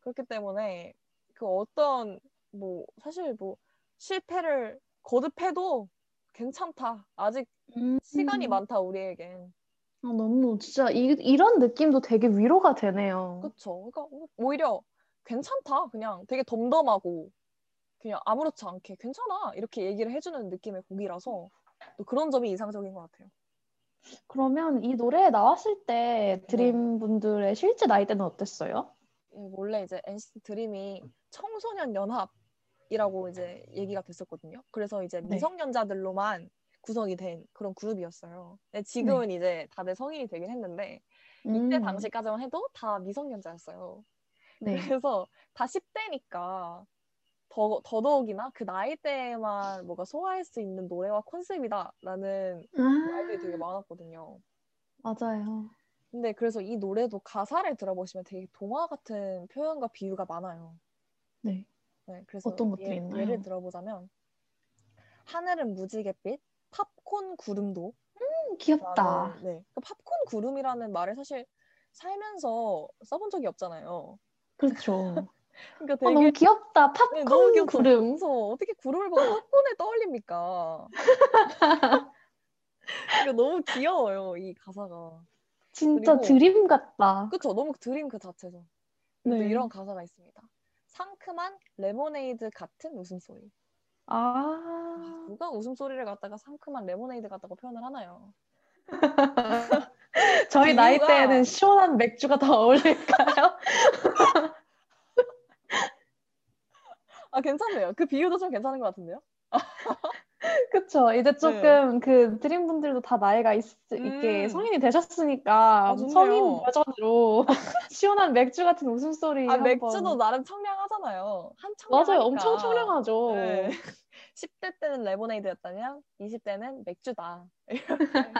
그렇기 때문에 그 어떤 뭐 사실 뭐 실패를 거듭해도 괜찮다. 아직 음. 시간이 많다 우리에겐. 아, 너무 진짜 이, 이런 느낌도 되게 위로가 되네요. 그렇죠. 그러니까 오히려 괜찮다. 그냥 되게 덤덤하고 그냥 아무렇지 않게 괜찮아 이렇게 얘기를 해주는 느낌의 곡이라서 또 그런 점이 이상적인 것 같아요. 그러면 이 노래 나왔을 때 드림 분들의 실제 나이대는 어땠어요? 예, 원래 이제 NCT 드림이 청소년 연합이라고 이제 얘기가 됐었거든요. 그래서 이제 네. 미성년자들로만 구성이 된 그런 그룹이었어요. 근데 지금은 이제 다들 성인이 되긴 했는데 이때 음, 당시까지만 해도 다 미성년자였어요. 네. 그래서 다 10대니까 더, 더더욱이나 그 나이대에만 뭐가 소화할 수 있는 노래와 컨셉이다라는 말들이 되게 아, 많았거든요. 맞아요. 근데 그래서 이 노래도 가사를 들어보시면 되게 동화 같은 표현과 비유가 많아요. 네. 네, 그래서 어떤 것들이 예, 있나요? 예를 들어보자면 하늘은 무지갯빛, 팝콘 구름도 음, 귀엽다. 네, 그 팝콘 구름이라는 말을 사실 살면서 써본 적이 없잖아요. 그렇죠. 그러니까 어, 되게 너무 귀엽다. 네, 팝콘 귀엽죠. 구름. 그래서 어떻게 구름을 보고 팝콘을 떠올립니까? 그러니까 너무 귀여워요 이 가사가. 진짜 그리고- 드림 같다. 그쵸? 너무 드림 그 자체죠. 또 네. 이런 가사가 있습니다. 상큼한 레모네이드 같은 웃음소리. 아, 누가 웃음소리를 갖다가 상큼한 레모네이드 같다고 표현을 하나요? 저희 나이 비유가- 때에는 시원한 맥주가 더 어울릴까요? 아 괜찮네요. 그 비유도 좀 괜찮은 것 같은데요? 그쵸. 이제 조금 그 드림 분들도 다 나이가 있, 있게 음. 성인이 되셨으니까 아, 좋네요. 성인 버전으로 시원한 맥주 같은 웃음소리 아 한번. 맥주도 나름 청량하잖아요. 한청 맞아요. 엄청 청량하죠. 네. 10대 때는 레모네이드였다면 20대는 맥주다. 이렇게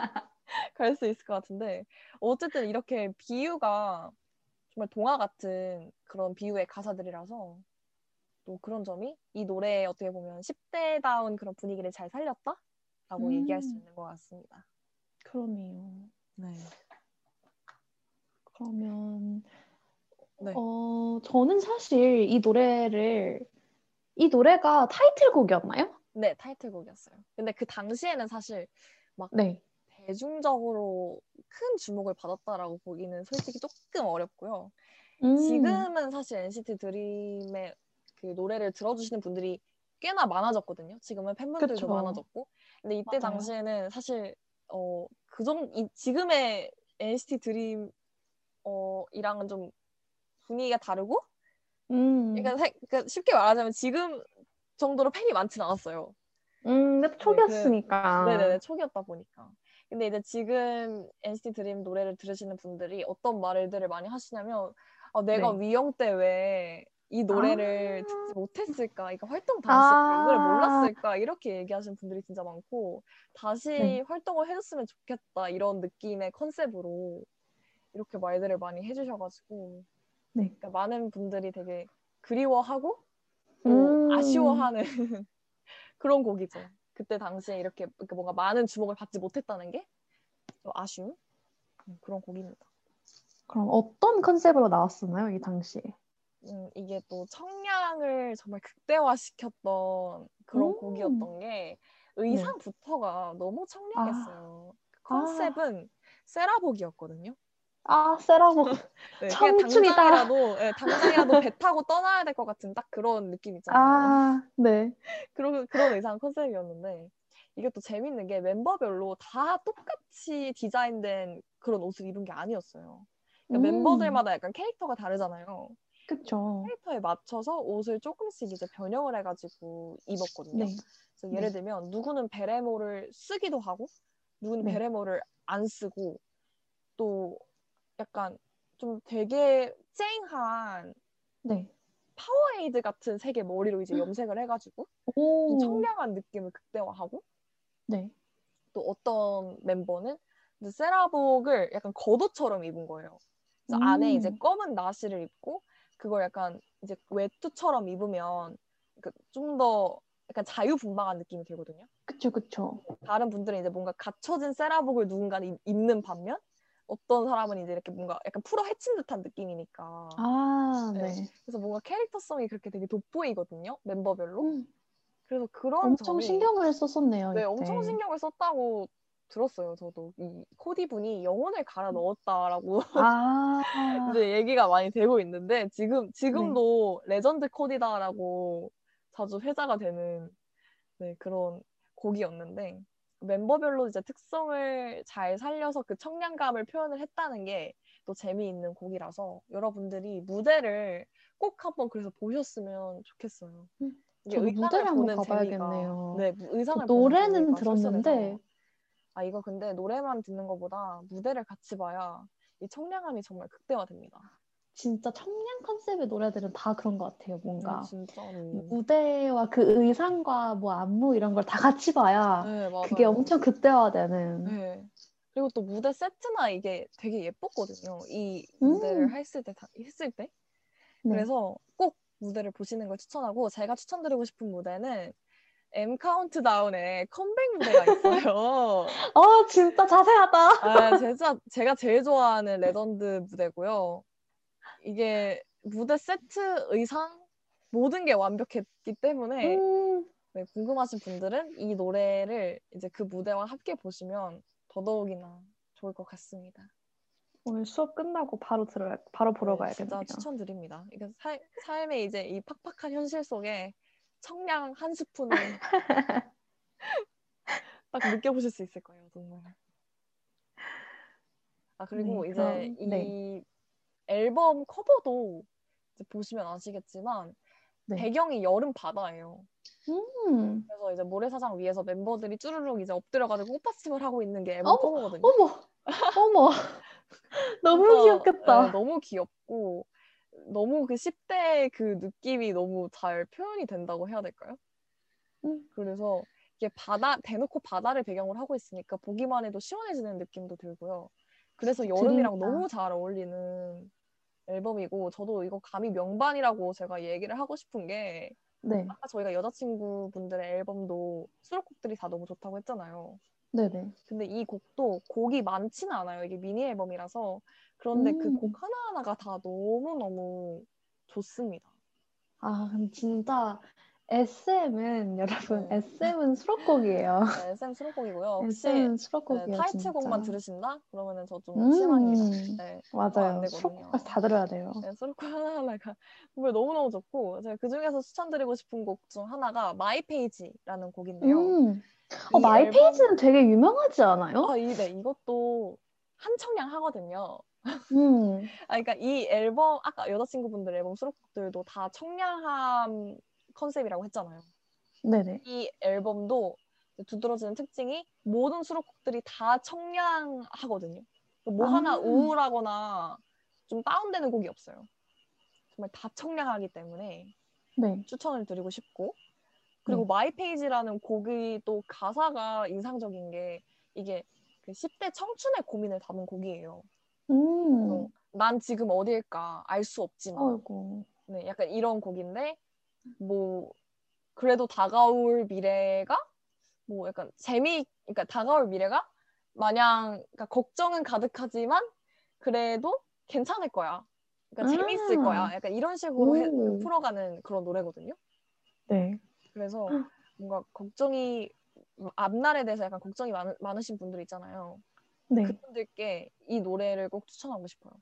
갈 수 있을 것 같은데 어쨌든 이렇게 비유가 정말 동화 같은 그런 비유의 가사들이라서 또 그런 점이 이 노래에 어떻게 보면 10대다운 그런 분위기를 잘 살렸다라고 음. 얘기할 수 있는 것 같습니다. 그러네요. 네. 그러면 네. 어 저는 사실 이 노래를 이 노래가 타이틀곡이었나요? 네, 타이틀곡이었어요. 근데 그 당시에는 사실 네. 대중적으로 큰 주목을 받았다라고 보기는 솔직히 조금 어렵고요. 음. 지금은 사실 NCT 드림의 그 노래를 들어주시는 분들이 꽤나 많아졌거든요. 지금은 팬분들도 그쵸. 많아졌고. 근데 이때 맞아요. 당시에는 사실 어, 그 정도 이, 지금의 NCT 드림 어, 이랑은 좀 분위기가 다르고 음. 그러니까, 사- 그러니까 쉽게 말하자면 지금 정도로 팬이 많진 않았어요. 음, 근데 초기였으니까. 네네네 초기였다 보니까 근데 이제 지금 NCT 드림 노래를 들으시는 분들이 어떤 말들을 많이 하시냐면 아, 내가 네. 위영 때 왜 이 노래를 아. 듣지 못했을까 이거 활동 당시에 아. 이 노래 몰랐을까 이렇게 얘기하시는 분들이 진짜 많고 다시 네. 활동을 해줬으면 좋겠다 이런 느낌의 컨셉으로 이렇게 말들을 많이 해주셔가지고 네. 그러니까 많은 분들이 되게 그리워하고 또 음. 아쉬워하는 그런 곡이죠. 그때 당시에 이렇게 이렇게 뭔가 많은 주목을 받지 못했다는 게또 아쉬운 음, 그런 곡입니다. 그럼 어떤 컨셉으로 나왔었나요, 이 당시에? 음, 이게 또 청량을 정말 극대화시켰던 그런 음. 곡이었던 게 의상부터가 너무 청량했어요. 그 컨셉은 세라복이었거든요. 아, 세라복. 네, 그냥 청춘이다. 당장이라도 네, 당장이라도 배 타고 떠나야 될 것 같은 딱 그런 느낌 있잖아요. 아, 네. 그런 그런 의상 컨셉이었는데 이게 또 재밌는 게 멤버별로 다 똑같이 디자인된 그런 옷을 입은 게 아니었어요. 그러니까 음. 멤버들마다 약간 캐릭터가 다르잖아요. 그쵸. 캐릭터에 맞춰서 옷을 조금씩 이제 변형을 해가지고 입었거든요. 네. 그래서 예를 네. 들면 누구는 베레모를 쓰기도 하고 누구는 네. 베레모를 안 쓰고 또 약간 좀 되게 쨍한 네. 파워에이드 같은 색의 머리로 이제 염색을 해가지고 좀 오. 청량한 느낌을 극대화하고 네. 또 어떤 멤버는 세라복을 약간 겉옷처럼 입은 거예요. 그래서 안에 이제 음. 검은 나시를 입고 그걸 약간 이제 외투처럼 입으면 좀더 약간 자유분방한 느낌이 들거든요. 그쵸, 그쵸. 다른 분들은 이제 뭔가 갖춰진 세라복을 누군가는 입- 입는 반면 어떤 사람은 이제 이렇게 뭔가 약간 풀어 헤친 듯한 느낌이니까 아, 네. 네. 그래서 뭔가 캐릭터성이 그렇게 되게 돋보이거든요 멤버별로 음, 그래서 그런 엄청 점이 신경을 썼었네요, 네, 이때. 엄청 신경을 썼다고 들었어요. 저도 이 코디 분이 영혼을 갈아 넣었다라고 아, 이제 얘기가 많이 되고 있는데 지금 지금도 레전드 코디다라고 자주 회자가 되는 네, 그런 곡이었는데 멤버별로 이제 특성을 잘 살려서 그 청량감을 표현을 했다는 게 또 재미있는 곡이라서 여러분들이 무대를 꼭 한번 그래서 보셨으면 좋겠어요. 음, 저도 의상을 무대를 한번. 재미가 네, 무- 의상을 저 보는 노래는 들었는데. 아 이거 근데 노래만 듣는 것보다 무대를 같이 봐야 이 청량함이 정말 극대화됩니다. 진짜 청량 컨셉의 노래들은 다 그런 것 같아요, 음, 뭔가. 진짜로. 무대와 그 의상과 뭐 안무 이런 걸 다 같이 봐야 네. 그게 엄청 극대화되는. 네. 그리고 또 무대 세트나 이게 되게 예뻤거든요. 이 음. 무대를 했을 때, 다- 했을 때. 네. 그래서 꼭 무대를 보시는 걸 추천하고 제가 추천드리고 싶은 무대는 M 카운트다운의 컴백 무대가 있어요. 아, 진짜 자세하다. 아, 제가, 제가 제일 좋아하는 레전드 무대고요. 이게 무대 세트, 의상, 모든 게 완벽했기 때문에 음, 네, 궁금하신 분들은 이 노래를 이제 그 무대와 함께 보시면 더더욱이나 좋을 것 같습니다. 오늘 수업 끝나고 바로 들어 바로 보러 네, 가야겠네요. 진짜 추천드립니다. 이게 살, 삶의 이제 이 팍팍한 현실 속에 청량 한 스푼을 딱 느껴보실 수 있을 거예요, 정말. 아 그리고 네, 이제 그럼, 이 네. 앨범 커버도 보시면 아시겠지만 네. 배경이 여름 바다예요. 음. 그래서 이제 모래사장 위에서 멤버들이 쭈르륵 이제 엎드려가지고 꽃받침을 하고 있는 게 앨범 어머, 커버거든요. 어머, 어머, 너무 귀엽겠다. 네, 너무 귀엽고 너무 그 10대 그 느낌이 너무 잘 표현이 된다고 해야 될까요? 음. 그래서 이게 바다 대놓고 바다를 배경으로 하고 있으니까 보기만 해도 시원해지는 느낌도 들고요. 그래서 여름이랑 드립니다. 너무 잘 어울리는 앨범이고 저도 이거 감히 명반이라고 제가 얘기를 하고 싶은 게 네, 아까 저희가 여자친구분들의 앨범도 수록곡들이 다 너무 좋다고 했잖아요. 네네. 근데 이 곡도 곡이 많지는 않아요. 이게 미니 앨범이라서. 그런데 그 음. 곡 하나하나가 다 너무 너무 좋습니다. 아, 그럼 진짜 SM은 여러분 네. SM은 수록곡이에요. 네, SM 수록곡이고요. 혹시 SM은 네, 수록곡이에요. 타이틀곡만. 들으신다? 그러면은 저좀 음. 실망입니다. 네, 안 맞아요. 수록곡까지 다 들어야 돼요. 네, 수록곡 하나하나가 정말 너무 너무 좋고 제가 그 중에서 추천드리고 싶은 곡 중 하나가 My Page라는 곡인데요. 음. 어, 이 My 앨범- Page는 되게 유명하지 않아요? 아, 이, 네, 이것도 한청량 하거든요. 음. 아, 그러니까 이 앨범 아까 여자친구분들 앨범 수록곡들도 다 청량함 컨셉이라고 했잖아요. 네네. 이 앨범도 두드러지는 특징이 모든 수록곡들이 다 청량하거든요. 뭐 아. 하나 우울하거나 좀 다운되는 곡이 없어요. 정말 다 청량하기 때문에 네. 추천을 드리고 싶고 그리고 네. My Page라는 곡이 또 가사가 인상적인 게 이게 그 10대 청춘의 고민을 담은 곡이에요. 음. 어, 난 지금 어디일까 알 수 없지만 어이구. 네, 약간 이런 곡인데 뭐 그래도 다가올 미래가 뭐 약간 재미 그러니까 다가올 미래가 마냥 그러니까 걱정은 가득하지만 그래도 괜찮을 거야. 그러니까 아. 재밌을 거야. 약간 이런 식으로 해- 오. 풀어가는 그런 노래거든요. 네. 그래서 뭔가 걱정이 앞날에 대해서 약간 걱정이 많, 많으신 분들 있잖아요. 네. 그분들께 이 노래를 꼭 추천하고 싶어요.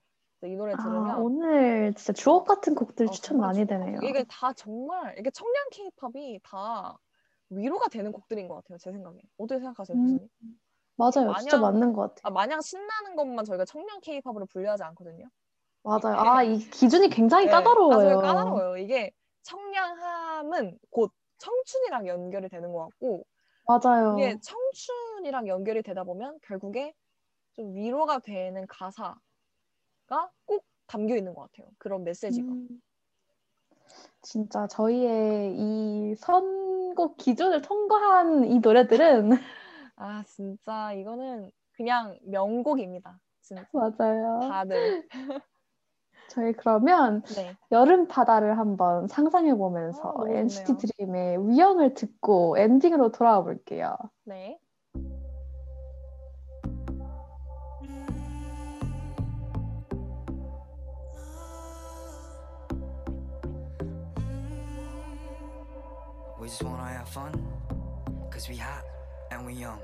이 노래 아, 들으면 오늘 진짜 주옥 같은 곡들 어, 추천 많이 되네요. 곡. 이게 다 정말 이게 청량 케이팝이 다 위로가 되는 곡들인 것 같아요. 제 생각에. 어떻게 생각하세요, 음. 교수님? 맞아요. 진짜 마냥- 맞는 것 같아요. 아, 마냥 신나는 것만 저희가 청량 케이팝으로 분류하지 않거든요. 맞아요. 아, 이 기준이 굉장히 네, 까다로워요. 까다로워요. 이게 청량함은 곧 청춘이랑 연결이 되는 것 같고 맞아요. 이게 청춘이랑 연결이 되다 보면 결국에 좀 위로가 되는 가사가 꼭 담겨 있는 것 같아요. 그런 메시지가. 음, 진짜 저희의 이 선곡 기준을 통과한 이 노래들은 아 진짜 이거는 그냥 명곡입니다. 진짜 맞아요. 다들. 저희 그러면 네. 여름 바다를 한번 상상해 보면서 아, 너무 NCT. 드림의 위영을 듣고 엔딩으로 돌아와 볼게요. 네. We just wanna have fun Cause we hot and we young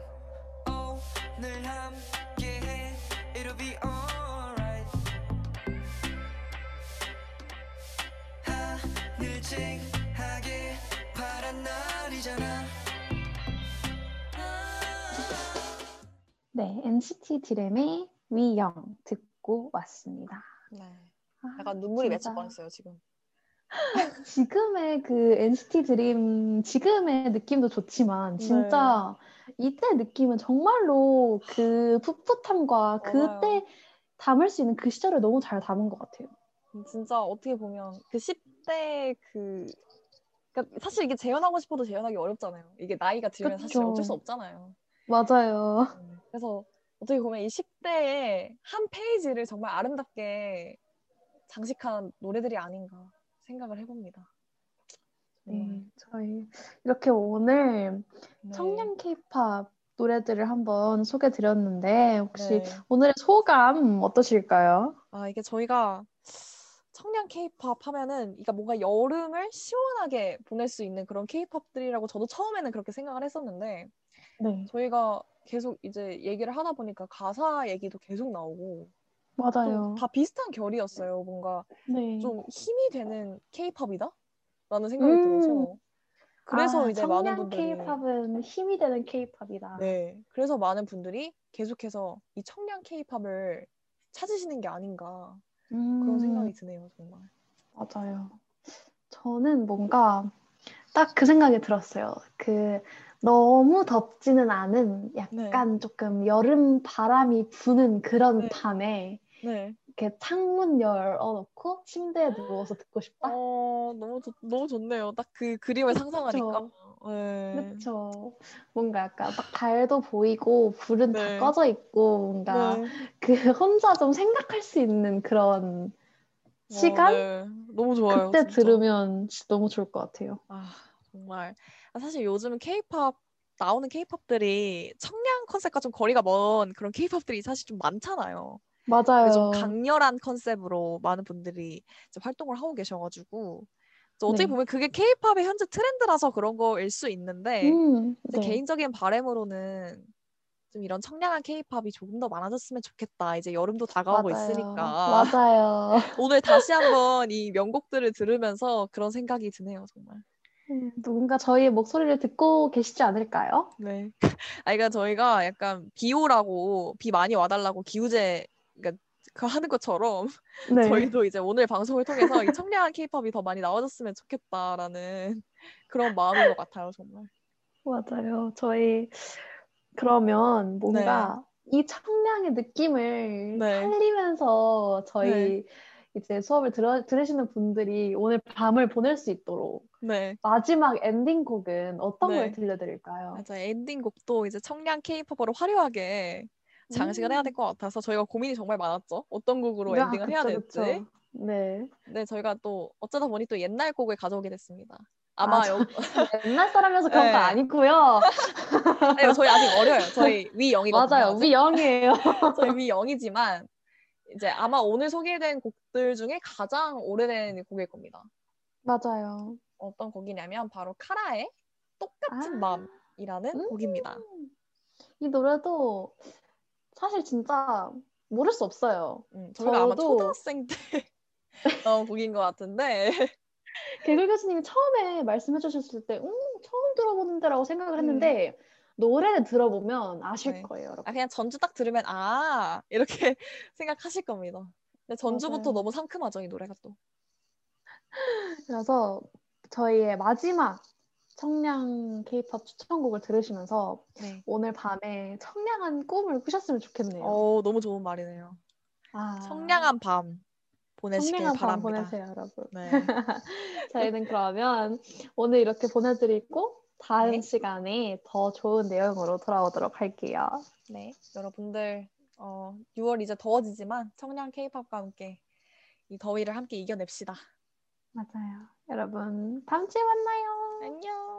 오늘 함께해 It'll be alright 찡하게 파란 날이잖아 네, NCT 드림의 위영 듣고 왔습니다. 네. 아, 약간 눈물이 맺힐 뻔했어요 지금. 지금의 그 NCT 드림 지금의 느낌도 좋지만 네. 진짜 이때 느낌은 정말로 그 풋풋함과. 그때 담을 수 있는 그 시절을 너무 잘 담은 것 같아요. 진짜 어떻게 보면 그 10대 그 그러니까 사실 이게 재현하고 싶어도 재현하기 어렵잖아요. 이게 나이가 들면 사실 그쵸. 어쩔 수 없잖아요. 맞아요. 그래서 어떻게 보면 이 10대의 한 페이지를 정말 아름답게 장식한 노래들이 아닌가 생각을 해봅니다. 네, 저희 이렇게 오늘 네. 청량 케이팝 노래들을 한번 소개해 드렸는데 혹시 네. 오늘의 소감 어떠실까요? 아 이게 저희가 청량 케이팝 하면은 그러니까 뭔가 여름을 시원하게 보낼 수 있는 그런 케이팝들이라고 저도 처음에는 그렇게 생각을 했었는데 네. 저희가 계속 이제 얘기를 하다 보니까 가사 얘기도 계속 나오고 맞아요. 다 비슷한 결이었어요. 뭔가 네. 좀 힘이 되는 케이팝이다? 라는 생각이 음. 들어서 그래서 아, 이제 많은 분들이 K-팝은 힘이 되는 K-팝이다. 네 그래서 많은 분들이 계속해서 이 청량 케이팝을 찾으시는 게 아닌가 그런 음, 생각이 드네요 정말. 맞아요. 저는 뭔가 딱 그 생각이 들었어요. 그 너무 덥지는 않은 약간 조금 여름 바람이 부는 그런 네. 밤에 네. 이렇게 창문 열어놓고 침대에 누워서 듣고 싶다. 어 너무 좋 너무 좋네요. 딱 그 그림을 상상하니까. 네. 그렇죠. 뭔가 약간 딱 달도 보이고 불은 네. 다 꺼져 있고 뭔가 네. 그 혼자 좀 생각할 수 있는 그런 시간? 어, 네. 너무 좋아요. 그때 진짜. 들으면 너무 좋을 것 같아요. 아 정말 아, 사실 요즘 케이팝 나오는 케이팝들이 청량 컨셉과 좀 거리가 먼 그런 케이팝들이 사실 좀 많잖아요. 맞아요. 좀 강렬한 컨셉으로 많은 분들이 활동을 하고 계셔가지고 또 어떻게 네. 보면 그게 케이팝의 현재 트렌드라서 그런 거일 수 있는데 음, 제 네. 개인적인 바람으로는 좀 이런 청량한 케이팝이 조금 더 많아졌으면 좋겠다. 이제 여름도 다가오고 맞아요. 있으니까 맞아요. 오늘 다시 한번 이 명곡들을 들으면서 그런 생각이 드네요, 정말. 음, 누군가 저희의 목소리를 듣고 계시지 않을까요? 네. 아, 그러니까 저희가 약간 비 오라고 비 많이 와달라고 기우제 그러니까 그 하는 것처럼 네. 저희도 이제 오늘 방송을 통해서 이 청량한 케이팝이 더 많이 나와줬으면 좋겠다라는 그런 마음인 것 같아요, 정말. 맞아요. 저희 그러면 뭔가 이 청량의 느낌을 네. 살리면서 저희 네. 이제 수업을 들어, 들으시는 분들이 오늘 밤을 보낼 수 있도록 네. 마지막 엔딩 곡은 어떤 네. 걸 들려드릴까요? 맞아. 엔딩 곡도 이제 청량 케이팝으로 화려하게 장식을 해야 될 것 같아서 저희가 고민이 정말 많았죠. 어떤 곡으로 음. 야, 엔딩을 해야 그쵸, 될지. 그쵸. 네. 네, 저희가 또 어쩌다 보니 또 옛날 곡을 가져오게 됐습니다. 아마 아, 여... 옛날 사람이어서 그런 네. 거 아니고요. 아니, 저희 아직 어려요. 저희 위 0이거든요. 맞아요. 우리 영이에요. 저희 위 0이지만 이제 아마 오늘 소개된 곡들 중에 가장 오래된 곡일 겁니다. 맞아요. 어떤 곡이냐면 바로 카라의 똑같은 아. 맘이라는 음. 곡입니다. 이 노래도 사실 진짜 모를 수 없어요. 음, 저희가 아마 저도- 초등학생 때 나온 곡인 것 같은데 개글 교수님이 처음에 말씀해 주셨을 때, 음, 처음 들어보는데라고 생각을 했는데, 노래를 들어보면 아실 네. 거예요, 여러분. 아, 그냥 전주 딱 들으면 아 이렇게 생각하실 겁니다. 근데 전주부터 맞아요. 너무 상큼하죠 이 노래가 또. 그래서 저희의 마지막 청량 케이팝 추천곡을 들으시면서 네. 오늘 밤에 청량한 꿈을 꾸셨으면 좋겠네요. 어 너무 좋은 말이네요. 아, 청량한 밤 보내시길 청량한 밤 바랍니다. 보내세요, 여러분. 네. 저희는 그러면 오늘 이렇게 보내드리고 다음 네. 시간에 더 좋은 내용으로 돌아오도록 할게요. 네. 여러분들 어 6월 이제 더워지지만 청량 케이팝과 함께 이 더위를 함께 이겨냅시다. 맞아요. 여러분, 다음 주에 만나요. 안녕.